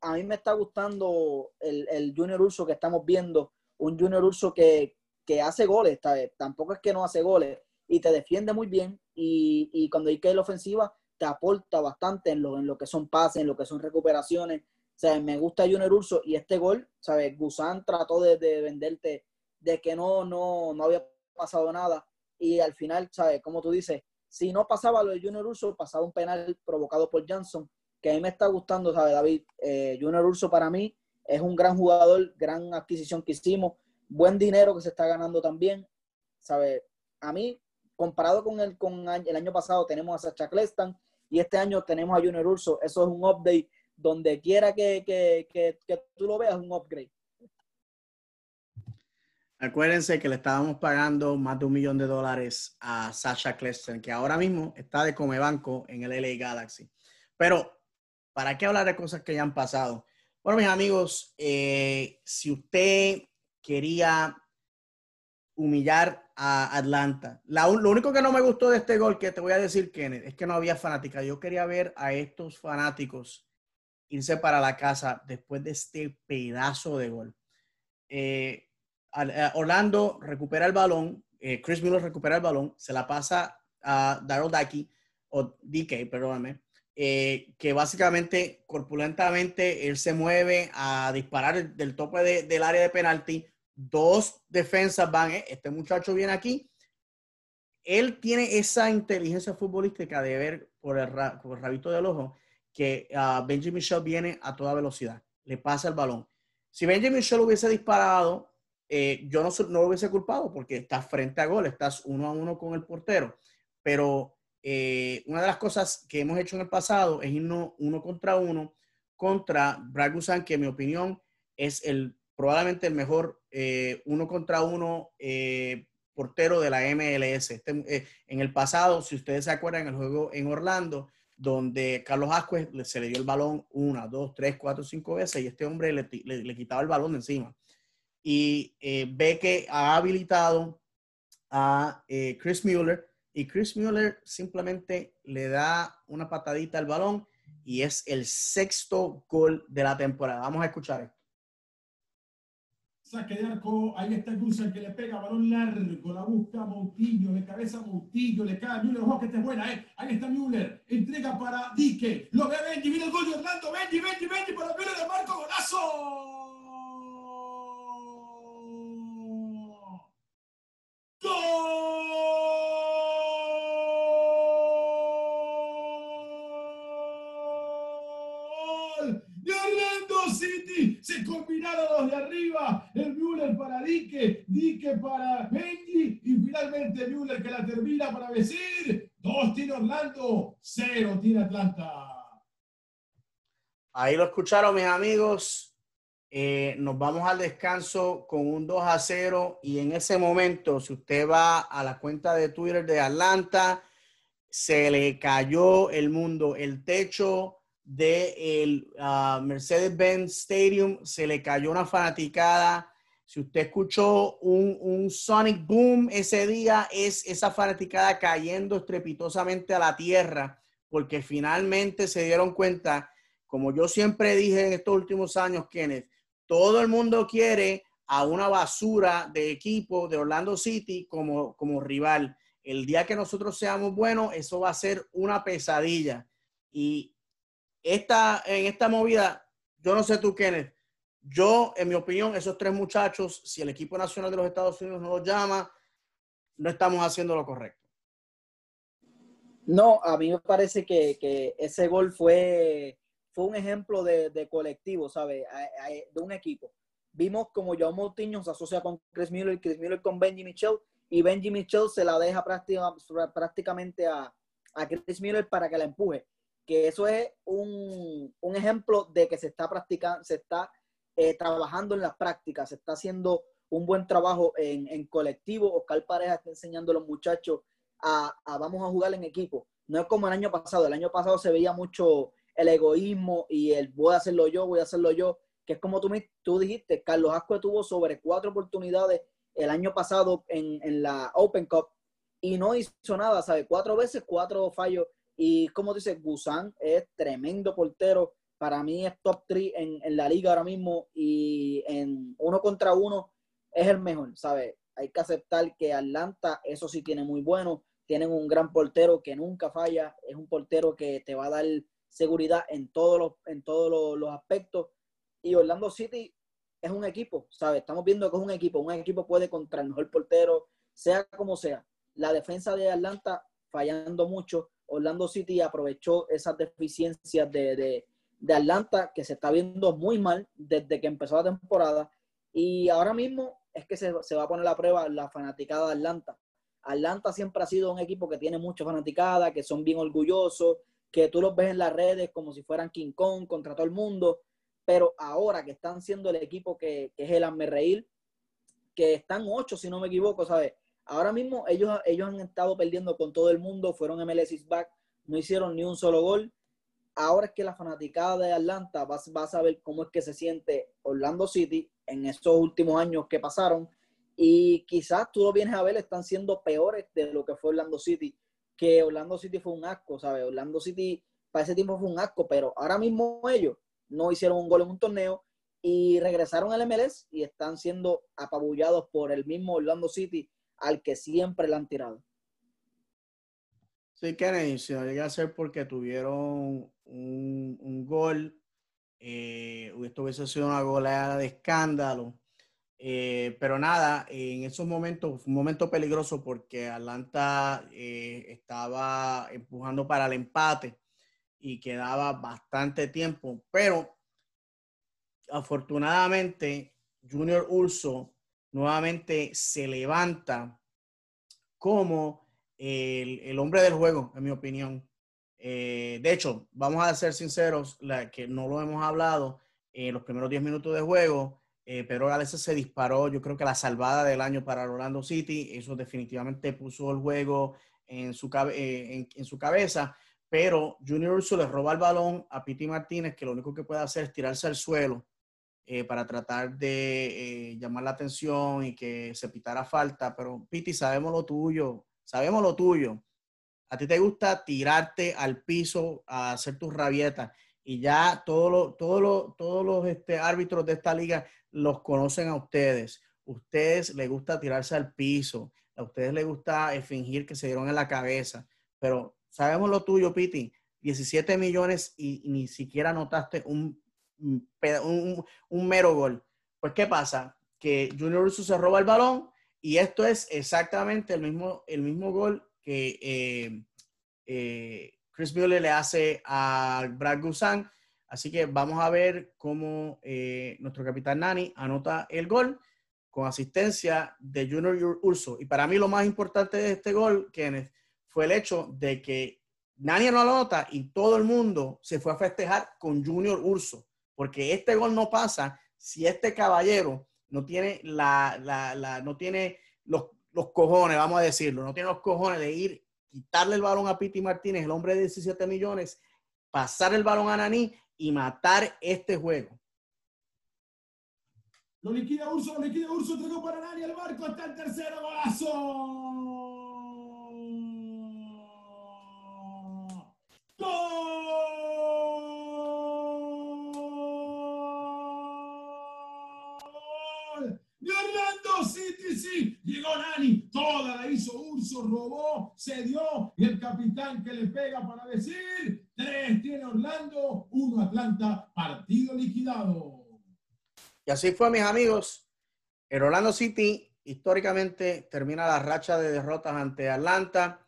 a mí me está gustando el, el Junior Urso que estamos viendo, un Junior Urso que, que hace goles, tampoco es que no hace goles, y te defiende muy bien, y, y cuando hay que ir la ofensiva, te aporta bastante en lo, en lo que son pases, en lo que son recuperaciones. O me gusta Junior Urso y este gol, ¿sabes? Gusán trató de, de, venderte de que no, no, no había pasado nada y al final, ¿sabes? Como tú dices, si no pasaba lo de Junior Urso, pasaba un penal provocado por Johnson, que a mí me está gustando, ¿sabes, David? Eh, Junior Urso para mí es un gran jugador, gran adquisición que hicimos buen dinero que se está ganando también. ¿Sabe? A mí, comparado con el, con el año pasado, tenemos a Sacha Cleston y este año tenemos a Junior Urso. Eso es un update. Donde quiera que, que, que, tú lo veas, un upgrade. Acuérdense que le estábamos pagando más de un millón de dólares a Sasha Cleston, que ahora mismo está de comebanco en el LA Galaxy. Pero, ¿para qué hablar de cosas que ya han pasado? Bueno, mis amigos, eh, si usted quería humillar a Atlanta. La, lo único que no me gustó de este gol, que te voy a decir, Kenneth, es que no había fanática. Yo quería ver a estos fanáticos irse para la casa después de este pedazo de gol. Eh, Orlando recupera el balón, eh, Chris Miller recupera el balón, se la pasa a Daryl Dickey, o DK, perdóname, eh, que básicamente, corpulentamente, él se mueve a disparar del tope del área de penalti. Dos defensas van, este muchacho viene aquí. Él tiene esa inteligencia futbolística de ver por el, por el rabito del ojo que uh, Benjamin viene a toda velocidad, le pasa el balón. Si Benjamin Michel hubiese disparado, eh, yo no, no lo hubiese culpado porque estás frente a gol, estás uno a uno con el portero. Pero eh, una de las cosas que hemos hecho en el pasado es irnos uno contra uno contra Brad Guzan, que en mi opinión es el probablemente el mejor eh, uno contra uno portero de la MLS. Este, en el pasado, si ustedes se acuerdan, el juego en Orlando, donde Carlos Ascuez se le dio el balón una, dos, tres, cuatro, cinco veces y este hombre le, le, quitaba el balón de encima. Y eh, ve que ha habilitado a eh, Chris Mueller y Chris Mueller simplemente le da una patadita al balón y es el sexto gol de la temporada. Vamos a escuchar esto. Saque de arco, ahí está Gusan que le pega balón largo, la busca Moutinho, de cabeza Moutinho, le cae a Müller, ojo que es buena, eh. Ahí está Müller, entrega para Dique, lo ve Benji, viene el gol de Orlando, Benji, Benji, Benji para Müller de Marco, golazo. Se combinaron los de arriba, el Müller para Dique, Dique para Benji y finalmente Müller que la termina para decir, dos tiene Orlando, cero tiene Atlanta. Ahí lo escucharon mis amigos. Eh, nos vamos al descanso con un 2 a 0 y en ese momento, si usted va a la cuenta de Twitter de Atlanta, se le cayó el mundo, el techo del de uh, Mercedes-Benz Stadium se le cayó una fanaticada. Si usted escuchó un, un, Sonic Boom ese día, es esa fanaticada cayendo estrepitosamente a la tierra, porque finalmente se dieron cuenta, como yo siempre dije en estos últimos años, Kenneth, todo el mundo quiere a una basura de equipo de Orlando City como, como rival. El día que nosotros seamos buenos, eso va a ser una pesadilla. Y esta, en esta movida, yo no sé tú, Kenneth, yo, en mi opinión, esos tres muchachos, si el equipo nacional de los Estados Unidos no los llama, no estamos haciendo lo correcto. No, a mí me parece que, ese gol fue, fue un ejemplo de, colectivo, ¿sabes? De un equipo. Vimos como Joao Moutinho se asocia con Chris Miller, Chris Miller con Benji Mitchell, y Benji Mitchell se la deja prácticamente a, a Chris Miller para que la empuje que eso es un, ejemplo de que se está practicando, se está eh, trabajando en las prácticas, se está haciendo un buen trabajo en, colectivo. Oscar Pareja está enseñando a los muchachos a, vamos a jugar en equipo. No es como el año pasado. El año pasado se veía mucho el egoísmo y el voy a hacerlo yo, voy a hacerlo yo, que es como tú, tú dijiste, Carlos Asco tuvo sobre cuatro oportunidades el año pasado en, en la Open Cup y no hizo nada, ¿sabes? Cuatro veces, cuatro fallos y como dice, Gusan es tremendo portero. Para mí es top 3 en, la liga ahora mismo y en uno contra uno es el mejor, ¿sabes? Hay que aceptar que Atlanta, eso sí tiene muy bueno. Tienen un gran portero que nunca falla. Es un portero que te va a dar seguridad en todos los, en todos los, aspectos. Y Orlando City es un equipo, ¿sabes? Estamos viendo que es un equipo. Un equipo puede contra el mejor portero, sea como sea. La defensa de Atlanta fallando mucho. Orlando City aprovechó esas deficiencias de, Atlanta que se está viendo muy mal desde que empezó la temporada. Y ahora mismo es que se, va a poner a prueba la fanaticada de Atlanta. Atlanta siempre ha sido un equipo que tiene mucha fanaticada, que son bien orgullosos, que tú los ves en las redes como si fueran King Kong contra todo el mundo. Pero ahora que están siendo el equipo que, que es el Reír, que están ocho, si no me equivoco, ¿sabes? Ahora mismo ellos, ellos han estado perdiendo con todo el mundo, fueron MLS back, no hicieron ni un solo gol. Ahora es que la fanaticada de Atlanta va, va, a saber cómo es que se siente Orlando City en estos últimos años que pasaron. Y quizás tú lo vienes a ver, están siendo peores de lo que fue Orlando City, que Orlando City fue un asco, ¿sabes? Orlando City para ese tiempo fue un asco, pero ahora mismo ellos no hicieron un gol en un torneo y regresaron al MLS y están siendo apabullados por el mismo Orlando City al que siempre le han tirado. Sí, Kennedy, si no llega a ser porque tuvieron un, gol, eh, esto hubiese sido una goleada de escándalo. Eh, pero nada, en esos momentos, fue un momento peligroso porque Atlanta eh, estaba empujando para el empate y quedaba bastante tiempo. Pero afortunadamente, Junior Urso nuevamente se levanta como el, hombre del juego, en mi opinión. Eh, de hecho, vamos a ser sinceros, que no lo hemos hablado en los primeros 10 minutos de juego. Eh, Pedro se disparó, yo creo que la salvada del año para Orlando City. Eso definitivamente puso el juego en su, eh, en, su cabeza. Pero Junior Urso le roba el balón a Piti Martínez, que lo único que puede hacer es tirarse al suelo eh, para tratar de eh, llamar la atención y que se pitara falta. Pero Piti, sabemos lo tuyo, sabemos lo tuyo. A ti te gusta tirarte al piso a hacer tus rabietas y ya todos los, todos todos los este, árbitros de esta liga los conocen a ustedes. Ustedes les gusta tirarse al piso, a ustedes les gusta eh, fingir que se dieron en la cabeza, pero sabemos lo tuyo, Piti. 17 millones y, y ni siquiera notaste un un, un, mero gol. Pues, ¿qué pasa? Que Junior Urso se roba el balón y esto es exactamente el mismo, el mismo gol que eh, eh, Chris Mueller le hace a Brad Guzan. Así que vamos a ver cómo eh, nuestro capitán Nani anota el gol con asistencia de Junior Urso. Y para mí lo más importante de este gol, Kenneth, fue el hecho de que Nani no anota y todo el mundo se fue a festejar con Junior Urso porque este gol no pasa si este caballero no tiene, la, la, no tiene los, los, cojones, vamos a decirlo, no tiene los cojones de ir, quitarle el balón a Piti Martínez, el hombre de 17 millones, pasar el balón a Nani y matar este juego. Lo liquida Urso, lo liquida Urso, entregó para Nani, el barco está el tercero golazo. Llegó Nani, toda la hizo Urso, robó, se dio y el capitán que le pega para decir, tres tiene Orlando, uno Atlanta, partido liquidado. Y así fue, mis amigos. El Orlando City históricamente termina la racha de derrotas ante Atlanta.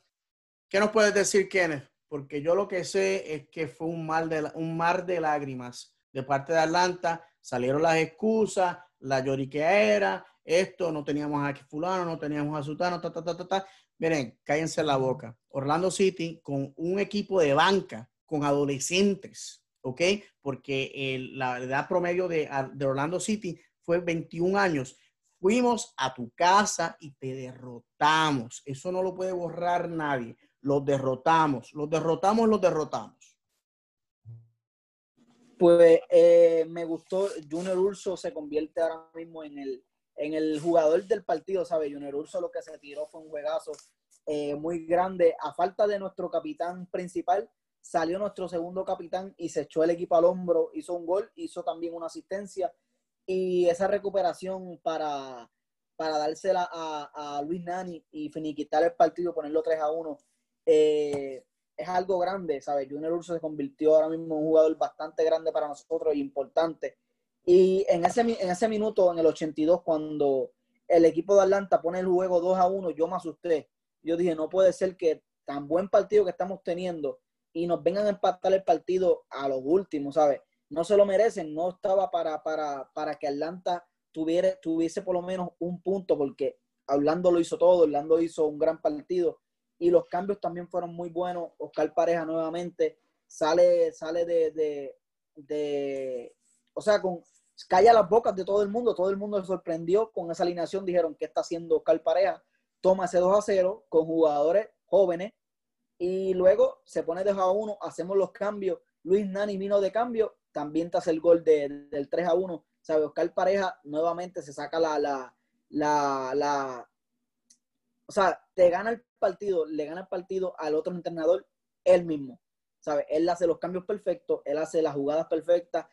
¿Qué nos puedes decir, Kenneth? Porque yo lo que sé es que fue un, de, un mar de lágrimas de parte de Atlanta. Salieron las excusas, la lloriquera, esto, no teníamos a fulano, no teníamos a sutano, ta, ta, ta, ta, ta. Miren, cállense la boca. Orlando City con un equipo de banca, con adolescentes, ¿ok? Porque la edad promedio de, de Orlando City fue 21 años. Fuimos a tu casa y te derrotamos. Eso no lo puede borrar nadie. Los derrotamos, los derrotamos, los derrotamos. Pues eh, me gustó, Junior Urso se convierte ahora mismo en el, en el jugador del partido, ¿sabe? Junior Urso lo que se tiró fue un juegazo eh, muy grande. A falta de nuestro capitán principal, salió nuestro segundo capitán y se echó el equipo al hombro, hizo un gol, hizo también una asistencia. Y esa recuperación para, para dársela a, Luis Nani y finiquitar el partido, ponerlo 3 a 1, eh, es algo grande, ¿sabes? Junior Urso se convirtió ahora mismo en un jugador bastante grande para nosotros y importante y en ese, en ese minuto, en el 82, cuando el equipo de Atlanta pone el juego 2 a 1, yo me asusté. Yo dije, no puede ser que tan buen partido que estamos teniendo y nos vengan a empatar el partido a los últimos, ¿sabes? No se lo merecen, no estaba para, para, para que Atlanta tuviera, tuviese por lo menos un punto, porque Orlando lo hizo todo, Orlando hizo un gran partido y los cambios también fueron muy buenos. Oscar Pareja nuevamente sale, sale de, de, de o sea, con, calla las bocas de todo el mundo, todo el mundo se sorprendió con esa alineación, dijeron que está haciendo Oscar Pareja, toma ese 2 a 0 con jugadores jóvenes y luego se pone 2 a 1, hacemos los cambios, Luis Nani vino de cambio, también te hace el gol del 3 a 1, sabe, Oscar Pareja nuevamente se saca la, la, la, la, o sea, te gana el partido, le gana el partido al otro entrenador él mismo, ¿sabe? Él hace los cambios perfectos, él hace las jugadas perfectas,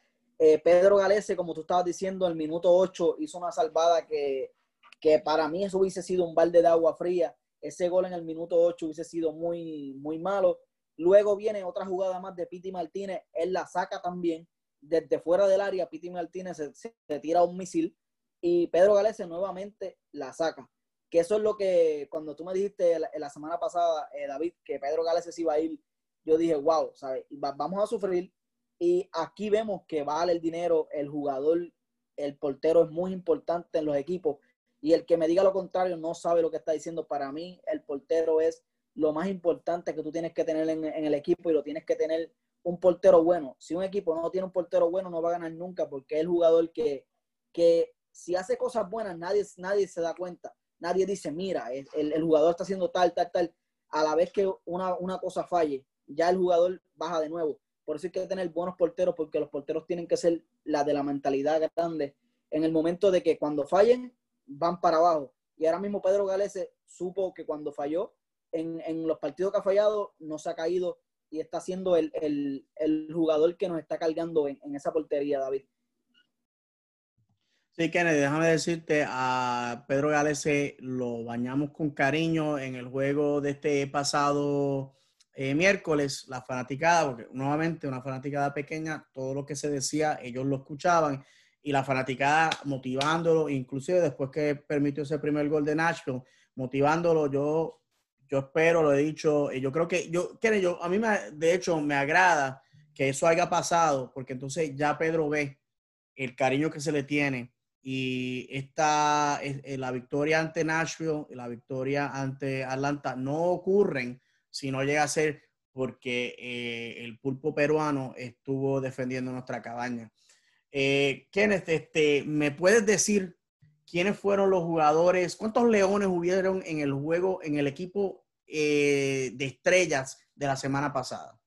Eh, Pedro Galese, como tú estabas diciendo, el minuto 8 hizo una salvada que, que para mí eso hubiese sido un balde de agua fría. Ese gol en el minuto 8 hubiese sido muy, muy malo. Luego viene otra jugada más de Piti Martínez, él la saca también. Desde fuera del área, Piti Martínez se, tira un misil y Pedro Galese nuevamente la saca. Que eso es lo que, cuando tú me dijiste la, la semana pasada, eh, David, que Pedro Galese se iba a ir, yo dije, wow, ¿sabes? vamos a sufrir. Y aquí vemos que vale el dinero, el jugador, el portero es muy importante en los equipos. Y el que me diga lo contrario no sabe lo que está diciendo. Para mí, el portero es lo más importante que tú tienes que tener en, en el equipo y lo tienes que tener un portero bueno. Si un equipo no tiene un portero bueno, no va a ganar nunca porque es el jugador que, que si hace cosas buenas, nadie, nadie se da cuenta. Nadie dice, mira, el, jugador está haciendo tal, tal, tal. A la vez que una, cosa falle, ya el jugador baja de nuevo. Por eso hay que tener buenos porteros, porque los porteros tienen que ser la de la mentalidad grande. En el momento de que cuando fallen, van para abajo. Y ahora mismo Pedro Galese supo que cuando falló, en, en los partidos que ha fallado, no se ha caído y está siendo el, el, el jugador que nos está cargando en, en esa portería, David. Sí, Kennedy, déjame decirte, a Pedro Galese lo bañamos con cariño en el juego de este pasado eh, miércoles, la fanaticada, porque nuevamente una fanaticada pequeña, todo lo que se decía, ellos lo escuchaban, y la fanaticada motivándolo, inclusive después que permitió ese primer gol de Nashville, motivándolo, yo, yo espero, lo he dicho, yo creo que, yo, Kennedy, yo, a mí me, de hecho me agrada que eso haya pasado, porque entonces ya Pedro ve el cariño que se le tiene y esta, eh, la victoria ante Nashville y la victoria ante Atlanta no ocurren si no llega a ser porque eh, el pulpo peruano estuvo defendiendo nuestra cabaña. Eh, Kenneth, este, ¿me puedes decir quiénes fueron los jugadores? ¿Cuántos leones hubieron en el juego, en el equipo de estrellas de la semana pasada?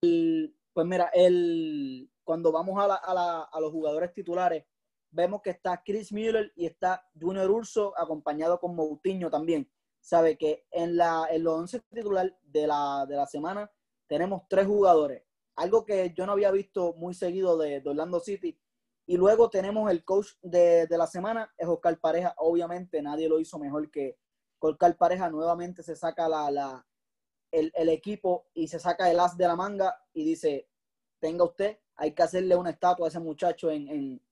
pues mira, el, cuando vamos a, los jugadores titulares, vemos que está Chris Miller y está Junior Urso acompañado con Moutinho también. Sabe que en, la, en los 11 titular de la, semana tenemos tres jugadores, algo que yo no había visto muy seguido de, Orlando City. Y luego tenemos el coach de, de, la semana, es Oscar Pareja. Obviamente nadie lo hizo mejor que Oscar Pareja. Nuevamente se saca el, el, equipo y se saca el as de la manga y dice, tenga usted, hay que hacerle una estatua a ese muchacho en, en,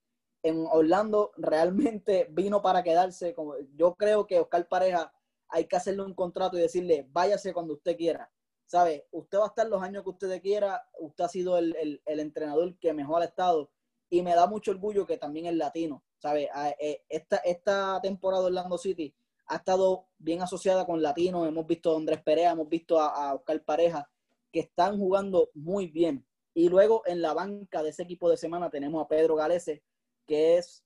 en Orlando. Realmente vino para quedarse. Como, yo creo que Oscar Pareja hay que hacerle un contrato y decirle, váyase cuando usted quiera. ¿Sabe? Usted va a estar los años que usted quiera. Usted ha sido el, el, entrenador que mejor ha estado. Y me da mucho orgullo que también es latino. ¿Sabe? Eh, esta, esta temporada de Orlando City ha estado bien asociada con latinos. Hemos visto a Andrés Perea, hemos visto a, a Oscar Pareja, que están jugando muy bien. Y luego en la banca de ese equipo de semana tenemos a Pedro Galese, que es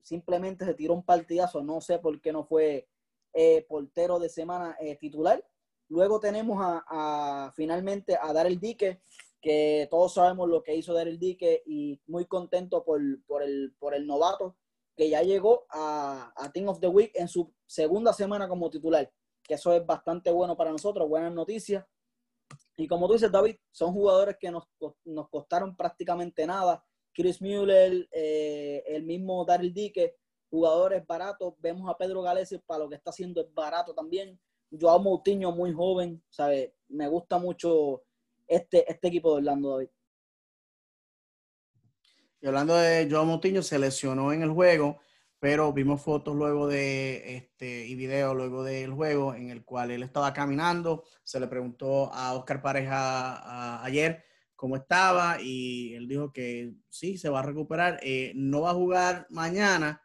simplemente se tiró un partidazo, no sé por qué no fue eh, portero de semana eh, titular. Luego tenemos a, finalmente a Dar el Dique, que todos sabemos lo que hizo Dar el Dique y muy contento por, por, el, por el novato que ya llegó a, a Team of the Week en su segunda semana como titular, que eso es bastante bueno para nosotros, buenas noticias. Y como tú dices, David, son jugadores que nos, nos costaron prácticamente nada. Chris Mueller, eh, el mismo Daryl Dique, jugadores baratos. Vemos a Pedro Galese para lo que está haciendo es barato también. Joao Moutinho, muy joven, ¿sabe? Me gusta mucho este, este equipo de Orlando, David. Y hablando de Joao Moutinho, se lesionó en el juego pero vimos fotos luego de este y video luego del juego en el cual él estaba caminando. Se le preguntó a Oscar Pareja ayer cómo estaba y él dijo que sí, se va a recuperar. Eh, no va a jugar mañana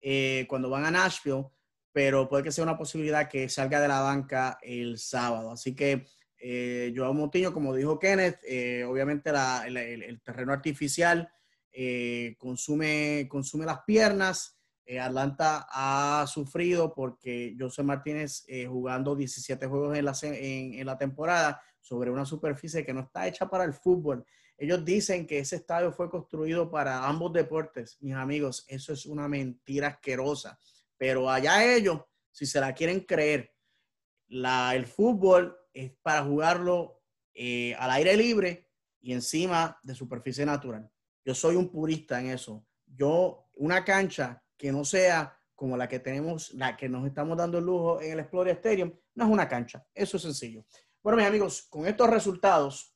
eh, cuando van a Nashville, pero puede que sea una posibilidad que salga de la banca el sábado. Así que eh, Joao Montiño, como dijo Kenneth, eh, obviamente la, el, el, terreno artificial consume, consume las piernas. Eh, Atlanta ha sufrido porque José Martínez eh, jugando 17 juegos en la, temporada sobre una superficie que no está hecha para el fútbol. Ellos dicen que ese estadio fue construido para ambos deportes. Mis amigos, eso es una mentira asquerosa. Pero allá ellos, si se la quieren creer, el fútbol es para jugarlo eh, al aire libre y encima de superficie natural. Yo soy un purista en eso. Yo, una cancha que no sea como la que tenemos, la que nos estamos dando el lujo en el Explorer Stadium, no es una cancha. Eso es sencillo. Bueno, mis amigos, con estos resultados,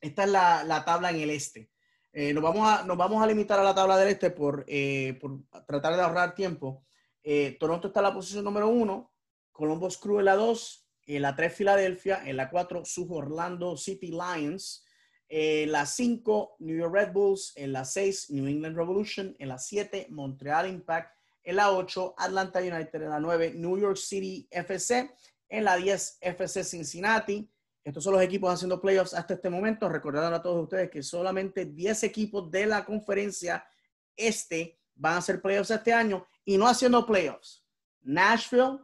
esta es la, tabla en el este. Eh, nos, vamos a, nos vamos a limitar a la tabla del este por, eh, por tratar de ahorrar tiempo. Eh, Toronto está en la posición número uno, Columbus Crew en la dos, en la tres Filadelfia, en la cuatro Sus Orlando City Lions, en la cinco New York Red Bulls, en la seis New England Revolution, en la siete Montreal Impact, en la 8 Atlanta United, en la 9 New York City FC, en la 10 FC Cincinnati. Estos son los equipos haciendo playoffs hasta este momento. Recordando a todos ustedes que solamente 10 equipos de la conferencia este van a hacer playoffs este año y no haciendo playoffs. Nashville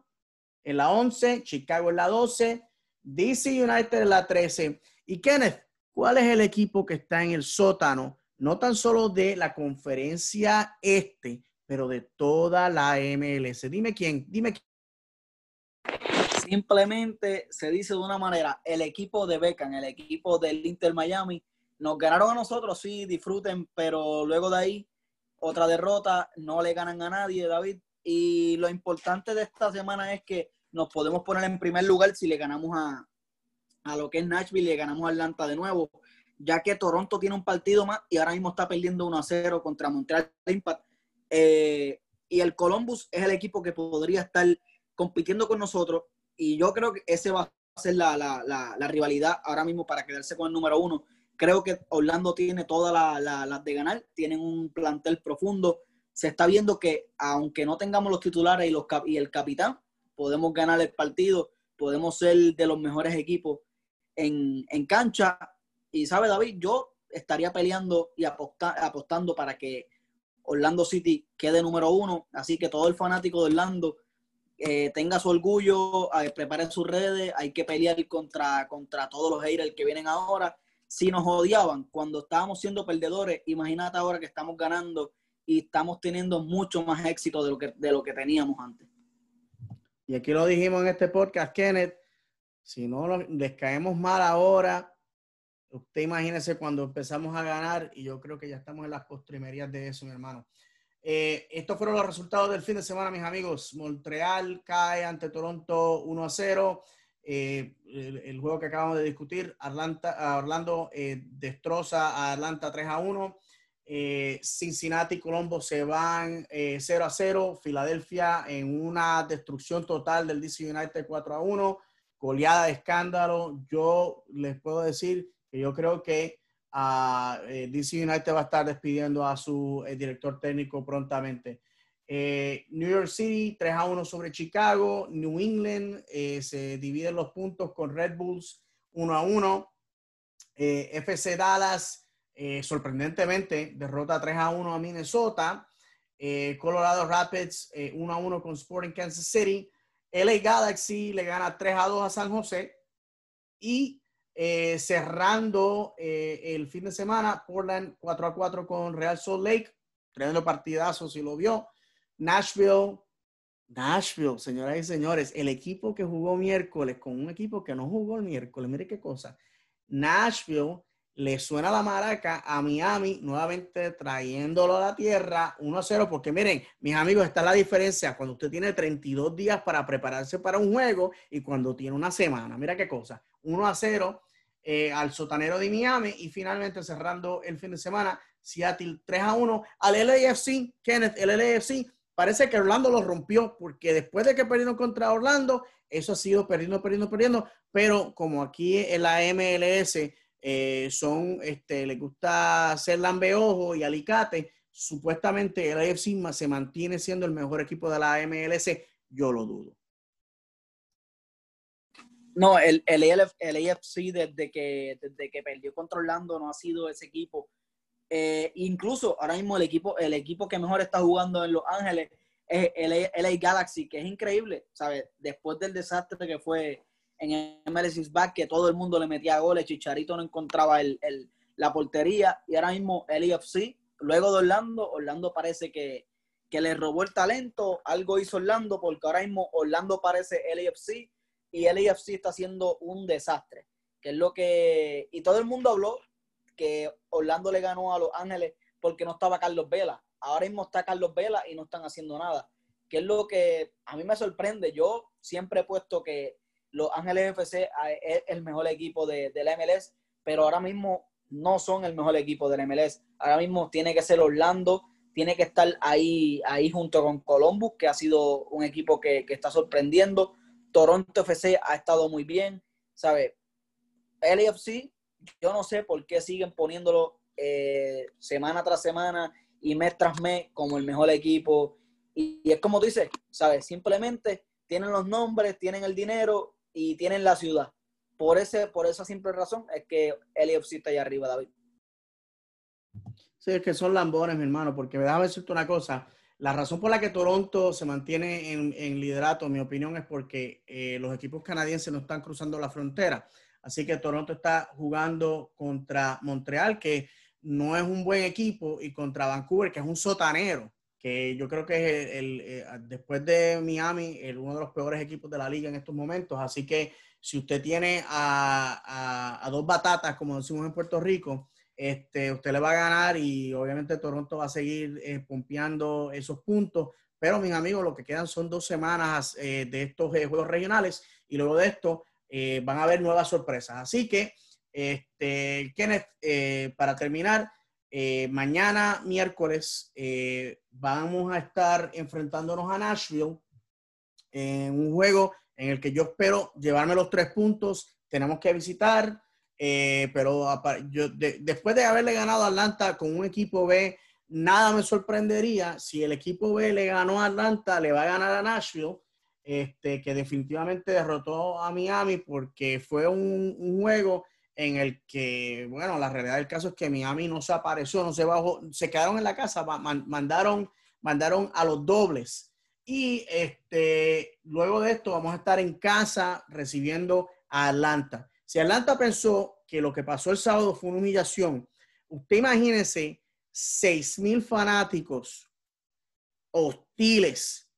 en la 11, Chicago en la 12, DC United en la 13. Y Kenneth, ¿cuál es el equipo que está en el sótano? No tan solo de la conferencia este, pero de toda la MLS. Dime quién, dime quién. Simplemente se dice de una manera, el equipo de Beckham, el equipo del Inter Miami, nos ganaron a nosotros, sí, disfruten, pero luego de ahí, otra derrota, no le ganan a nadie, David. Y lo importante de esta semana es que nos podemos poner en primer lugar si le ganamos a, a lo que es Nashville y le ganamos a Atlanta de nuevo, ya que Toronto tiene un partido más y ahora mismo está perdiendo 1 a 0 contra Montreal Impact eh, y el Columbus es el equipo que podría estar compitiendo con nosotros. Y yo creo que ese va a ser la, la, la, rivalidad ahora mismo para quedarse con el número uno. Creo que Orlando tiene todas las de ganar, tienen un plantel profundo. Se está viendo que aunque no tengamos los titulares y, los, y el capitán, podemos ganar el partido, podemos ser de los mejores equipos en, en cancha. Y sabe, David, yo estaría peleando y apostando para que Orlando City quede número uno. Así que todo el fanático de Orlando eh, tenga su orgullo, eh, prepare sus redes. Hay que pelear contra, contra todos los haters que vienen ahora. Si nos odiaban cuando estábamos siendo perdedores, imagínate ahora que estamos ganando y estamos teniendo mucho más éxito de lo que, de lo que teníamos antes. Y aquí lo dijimos en este podcast, Kenneth. Si no les caemos mal ahora, Usted imagínese cuando empezamos a ganar y yo creo que ya estamos en las postrimerías de eso, mi hermano. Eh, estos fueron los resultados del fin de semana, mis amigos. Montreal cae ante Toronto 1 a 0. Eh, el, juego que acabamos de discutir, Atlanta, Orlando eh, destroza a Atlanta 3 a 1. Cincinnati y Colombo se van 0 a 0. Filadelfia en una destrucción total del DC United 4 a 1. Goleada de escándalo. Yo les puedo decir que yo creo que uh, DC United va a estar despidiendo a su eh, director técnico prontamente. Eh, New York City 3 a 1 sobre Chicago. New England se dividen los puntos con Red Bulls 1 a 1. FC Dallas sorprendentemente derrota 3 a 1 a Minnesota. Colorado Rapids 1 a 1 con Sporting Kansas City. LA Galaxy le gana 3 a 2 a San José. Y eh, cerrando eh, el fin de semana, Portland 4 a 4 con Real Salt Lake. Tremendo partidazo, si lo vio. Nashville, Nashville, señoras y señores, el equipo que jugó miércoles con un equipo que no jugó el miércoles, mire qué cosa. Nashville le suena la maraca a Miami, nuevamente trayéndolo a la tierra 1 a 0, porque miren, mis amigos, está la diferencia cuando usted tiene 32 días para prepararse para un juego y cuando tiene una semana. Mira qué cosa, 1 a 0 eh, al sotanero de Miami y finalmente cerrando el fin de semana, Seattle 3 a 1 al LAFC, Kenneth, el LAFC, parece que Orlando lo rompió porque después de que perdieron contra Orlando, eso ha sido perdiendo, perdiendo, perdiendo, pero como aquí en la MLS eh, son, este, les gusta ser lambeojo y alicate, supuestamente el AFC se mantiene siendo el mejor equipo de la MLS, yo lo dudo. No, el, el, el AFC desde que, desde que perdió contra Orlando no ha sido ese equipo. Eh, incluso ahora mismo el equipo, el equipo que mejor está jugando en Los Ángeles es el LA Galaxy, que es increíble, ¿sabes? Después del desastre que fue en MLS Back, que todo el mundo le metía goles, Chicharito no encontraba el, el, la portería, y ahora mismo el AFC, luego de Orlando, Orlando parece que, que le robó el talento, algo hizo Orlando, porque ahora mismo Orlando parece el AFC y el AFC está haciendo un desastre, que es lo que, y todo el mundo habló que Orlando le ganó a Los Ángeles porque no estaba Carlos Vela. Ahora mismo está Carlos Vela y no están haciendo nada. Que es lo que a mí me sorprende. Yo siempre he puesto que Los Ángeles FC es el mejor equipo de, de la MLS, pero ahora mismo no son el mejor equipo del MLS. Ahora mismo tiene que ser Orlando, tiene que estar ahí, ahí junto con Columbus, que ha sido un equipo que, que está sorprendiendo. Toronto FC ha estado muy bien, ¿sabes? LFC, yo no sé por qué siguen poniéndolo eh, semana tras semana y mes tras mes como el mejor equipo. Y, y, es como tú dices, ¿sabes? Simplemente tienen los nombres, tienen el dinero y tienen la ciudad. Por, ese, por esa simple razón es que LFC está allá arriba, David. Sí, es que son lambones, mi hermano, porque déjame decirte una cosa. La razón por la que Toronto se mantiene en, en liderato, en mi opinión, es porque eh, los equipos canadienses no están cruzando la frontera. Así que Toronto está jugando contra Montreal, que no es un buen equipo, y contra Vancouver, que es un sotanero, que yo creo que es el, el, eh, después de Miami, el, uno de los peores equipos de la liga en estos momentos. Así que si usted tiene a, a, dos batatas, como decimos en Puerto Rico, este, usted le va a ganar y obviamente Toronto va a seguir eh, pompeando esos puntos. Pero mis amigos, lo que quedan son dos semanas eh, de estos eh, juegos regionales y luego de esto van a haber nuevas sorpresas. Así que, este, Kenneth, para terminar, eh, mañana miércoles vamos a estar enfrentándonos a Nashville en un juego en el que yo espero llevarme los tres puntos. Tenemos que visitar, pero yo, de, después de haberle ganado a Atlanta con un equipo B, nada me sorprendería si el equipo B le ganó a Atlanta, le va a ganar a Nashville este, que definitivamente derrotó a Miami porque fue un, juego en el que, bueno, la realidad del caso es que Miami no se apareció, no se bajó, se quedaron en la casa, mandaron, mandaron a los dobles. Y este, luego de esto vamos a estar en casa recibiendo a Atlanta. Si Atlanta pensó que lo que pasó el sábado fue una humillación, usted imagínese 6 mil fanáticos hostiles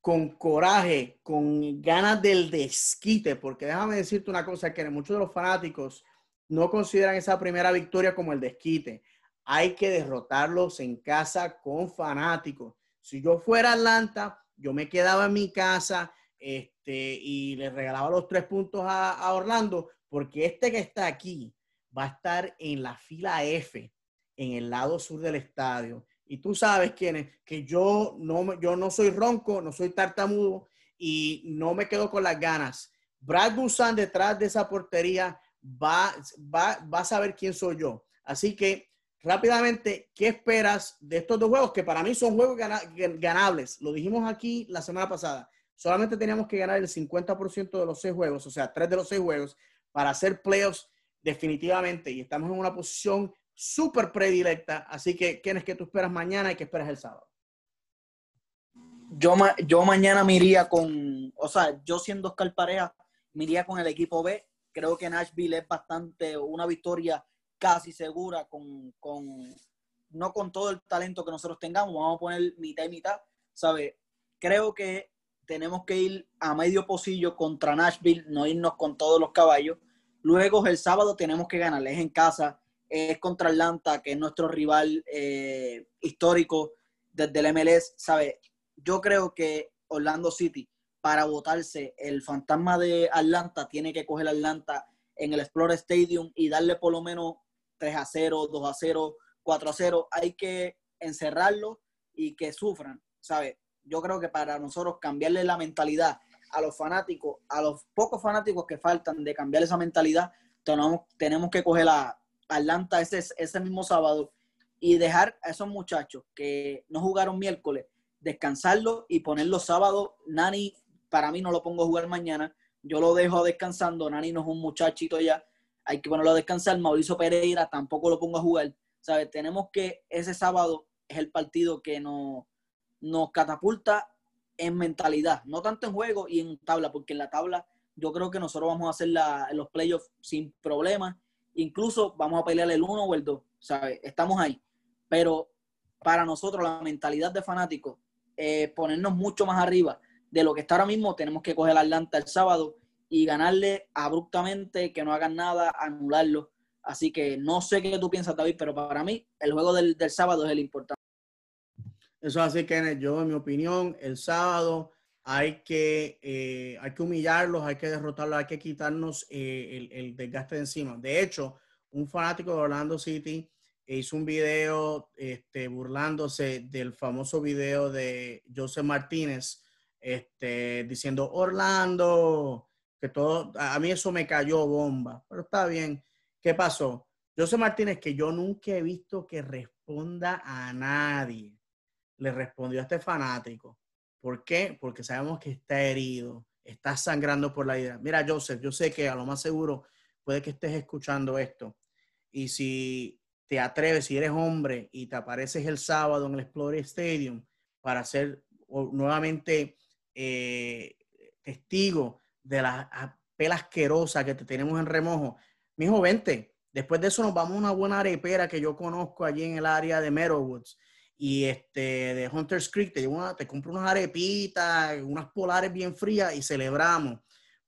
con coraje, con ganas del desquite, porque déjame decirte una cosa, que muchos de los fanáticos no consideran esa primera victoria como el desquite. Hay que derrotarlos en casa con fanáticos. Si yo fuera Atlanta, yo me quedaba en mi casa este, y le regalaba los tres puntos a, Orlando, porque este que está aquí va a estar en la fila F, en el lado sur del estadio y tú sabes quién es, que yo no, yo no soy ronco, no soy tartamudo y no me quedo con las ganas. Brad Busan detrás de esa portería va, va, va a saber quién soy yo. Así que rápidamente, ¿qué esperas de estos dos juegos? Que para mí son juegos ganables. Lo dijimos aquí la semana pasada. Solamente teníamos que ganar el 50% de los seis juegos, o sea, tres de los seis juegos, para hacer playoffs definitivamente. Y estamos en una posición súper predilecta. Así que, ¿quién es que tú esperas mañana y qué esperas el sábado? Yo, yo mañana me iría con, o sea, yo siendo Oscar Pareja, me iría con el equipo B. Creo que Nashville es bastante una victoria casi segura con, con no con todo el talento que nosotros tengamos, vamos a poner mitad y mitad, ¿sabes? Creo que tenemos que ir a medio pocillo contra Nashville, no irnos con todos los caballos. Luego el sábado tenemos que ganarles en casa, es contra Atlanta, que es nuestro rival eh, histórico desde el MLS, ¿sabe? Yo creo que Orlando City, para votarse el fantasma de Atlanta, tiene que coger Atlanta en el Explorer Stadium y darle por lo menos 3 a 0, 2 a 0, 4 a 0. Hay que encerrarlo y que sufran, ¿sabe? Yo creo que para nosotros cambiarle la mentalidad a los fanáticos, a los pocos fanáticos que faltan de cambiar esa mentalidad, tenemos, tenemos que coger la, Atlanta ese, ese mismo sábado y dejar a esos muchachos que no jugaron miércoles, descansarlo y ponerlo sábado. Nani, para mí no lo pongo a jugar mañana, yo lo dejo descansando. Nani no es un muchachito ya, hay que ponerlo a descansar. Mauricio Pereira tampoco lo pongo a jugar. ¿Sabes? Tenemos que ese sábado es el partido que nos, nos catapulta en mentalidad, no tanto en juego y en tabla, porque en la tabla yo creo que nosotros vamos a hacer los playoffs sin problemas incluso vamos a pelear el uno o el dos, ¿sabes? Estamos ahí. Pero para nosotros la mentalidad de fanáticos, eh, ponernos mucho más arriba de lo que está ahora mismo, tenemos que coger Atlanta el sábado y ganarle abruptamente, que no hagan nada, anularlo. Así que no sé qué tú piensas, David, pero para mí el juego del, del sábado es el importante. Eso así que yo, en mi opinión, el sábado hay que, eh, hay que humillarlos, hay que derrotarlos, hay que quitarnos eh, el, el, desgaste de encima. De hecho, un fanático de Orlando City hizo un video este, burlándose del famoso video de José Martínez, este, diciendo Orlando, que todo, a mí eso me cayó bomba, pero está bien. ¿Qué pasó? José Martínez, que yo nunca he visto que responda a nadie, le respondió a este fanático. ¿Por qué? Porque sabemos que está herido, está sangrando por la idea. Mira, Joseph, yo sé que a lo más seguro puede que estés escuchando esto. Y si te atreves, si eres hombre y te apareces el sábado en el Explorer Stadium para ser nuevamente eh, testigo de la pela asquerosa que te tenemos en remojo, mijo, vente. Después de eso nos vamos a una buena arepera que yo conozco allí en el área de Meadowwoods y este de Hunters Creek. Te, te compro unas arepitas, unas polares bien frías y celebramos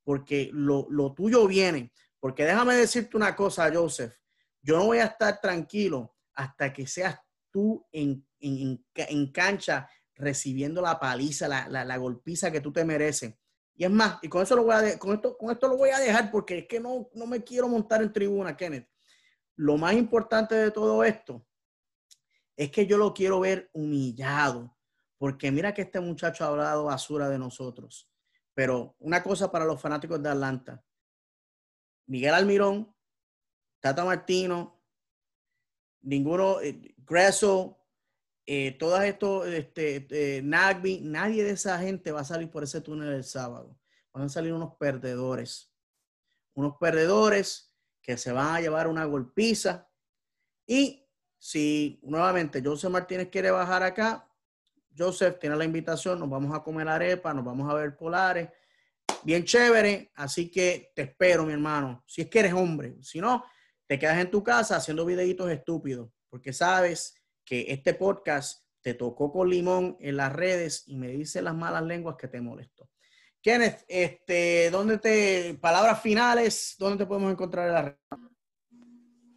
porque lo, lo tuyo viene. Porque déjame decirte una cosa, Joseph yo no voy a estar tranquilo hasta que seas tú en, en, en cancha recibiendo la paliza, la, la, golpiza que tú te mereces. Y es más, y con eso lo voy a con esto, con esto lo voy a dejar porque es que no, no me quiero montar en tribuna, Kenneth. Lo más importante de todo esto es que yo lo quiero ver humillado, porque mira que este muchacho ha hablado basura de nosotros. Pero una cosa para los fanáticos de Atlanta. Miguel Almirón Tata Martino, ninguno, eh, Gresso, eh, todas estos, este, eh, nadie de esa gente va a salir por ese túnel el sábado. Van a salir unos perdedores. Unos perdedores que se van a llevar una golpiza. Y si nuevamente Joseph Martínez quiere bajar acá, Joseph tiene la invitación, nos vamos a comer arepa, nos vamos a ver polares. Bien chévere, así que te espero, mi hermano. Si es que eres hombre, si no, te quedas en tu casa haciendo videitos estúpidos, porque sabes que este podcast te tocó con limón en las redes y me dice las malas lenguas que te molesto. Kenneth, este, ¿dónde te, palabras finales, dónde te podemos encontrar en la red?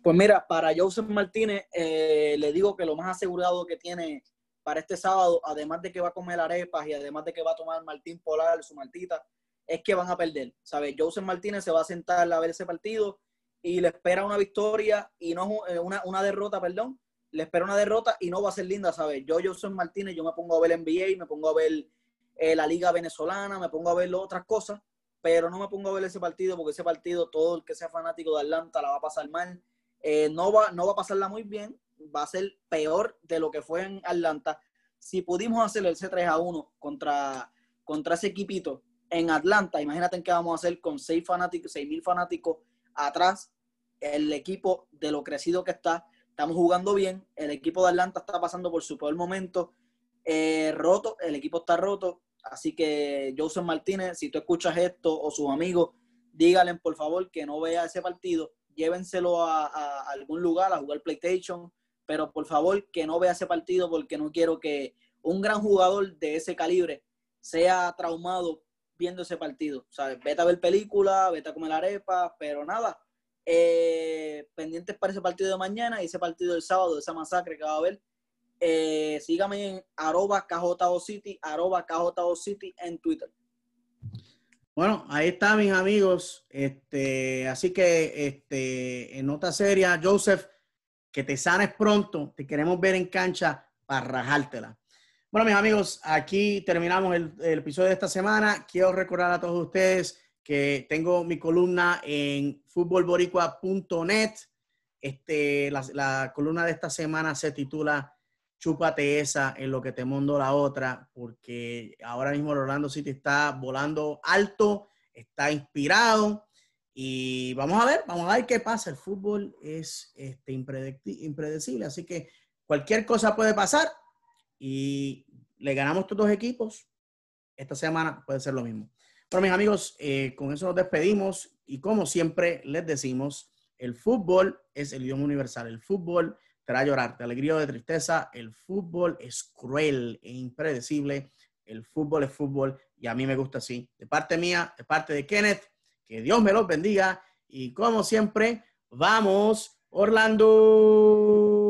Pues mira, para Joseph Martínez, eh, le digo que lo más asegurado que tiene para este sábado, además de que va a comer arepas y además de que va a tomar Martín Polar, su martita, es que van a perder. ¿Sabes? Joseph Martínez se va a sentar a ver ese partido y le espera una victoria y no eh, una, una derrota, perdón, le espera una derrota y no va a ser linda, ¿sabes? Yo, yo soy Martínez, yo me pongo a ver NBA, me pongo a ver eh, la liga venezolana, me pongo a ver otras cosas, pero no me pongo a ver ese partido porque ese partido, todo el que sea fanático de Atlanta la va a pasar mal. Eh, no, va, no va a pasarla muy bien, va a ser peor de lo que fue en Atlanta. Si pudimos hacer el C3 a 1 contra, contra ese equipito en Atlanta, imagínate qué vamos a hacer con seis fanáticos, seis mil fanáticos atrás el equipo de lo crecido que está, estamos jugando bien, el equipo de Atlanta está pasando por su peor momento, eh, roto, el equipo está roto, así que Joseph Martínez, si tú escuchas esto o sus amigos, díganle por favor que no vea ese partido, llévenselo a, algún lugar a jugar PlayStation, pero por favor que no vea ese partido porque no quiero que un gran jugador de ese calibre sea traumado viendo ese partido. ¿sabes? Vete a ver película, vete a comer arepa, pero nada, eh, pendientes para ese partido de mañana y ese partido del sábado, esa masacre que va a haber. Eh, sígame en arroba City, arroba City en Twitter. Bueno, ahí está, mis amigos. Este, así que, este, en nota seria, Joseph, que te sanes pronto. Te queremos ver en cancha para rajártela. Bueno, mis amigos, aquí terminamos el episodio de esta semana. Quiero recordar a todos ustedes que tengo mi columna en futbolboricua.net. Este, la, columna de esta semana se titula Chúpate esa en lo que te mundo la otra, porque ahora mismo el Orlando City está volando alto, está inspirado y vamos a ver, vamos a ver qué pasa. El fútbol es este, impredecible, así que cualquier cosa puede pasar y le ganamos estos dos equipos. Esta semana puede ser lo mismo. Bueno, mis amigos, eh, con eso nos despedimos y como siempre les decimos, el fútbol es el idioma universal. El fútbol te hará llorar de alegría o de tristeza. El fútbol es cruel e impredecible. El fútbol es fútbol y a mí me gusta así. De parte mía, de parte de Kenneth, que Dios me los bendiga y como siempre, Vamos, Orlando.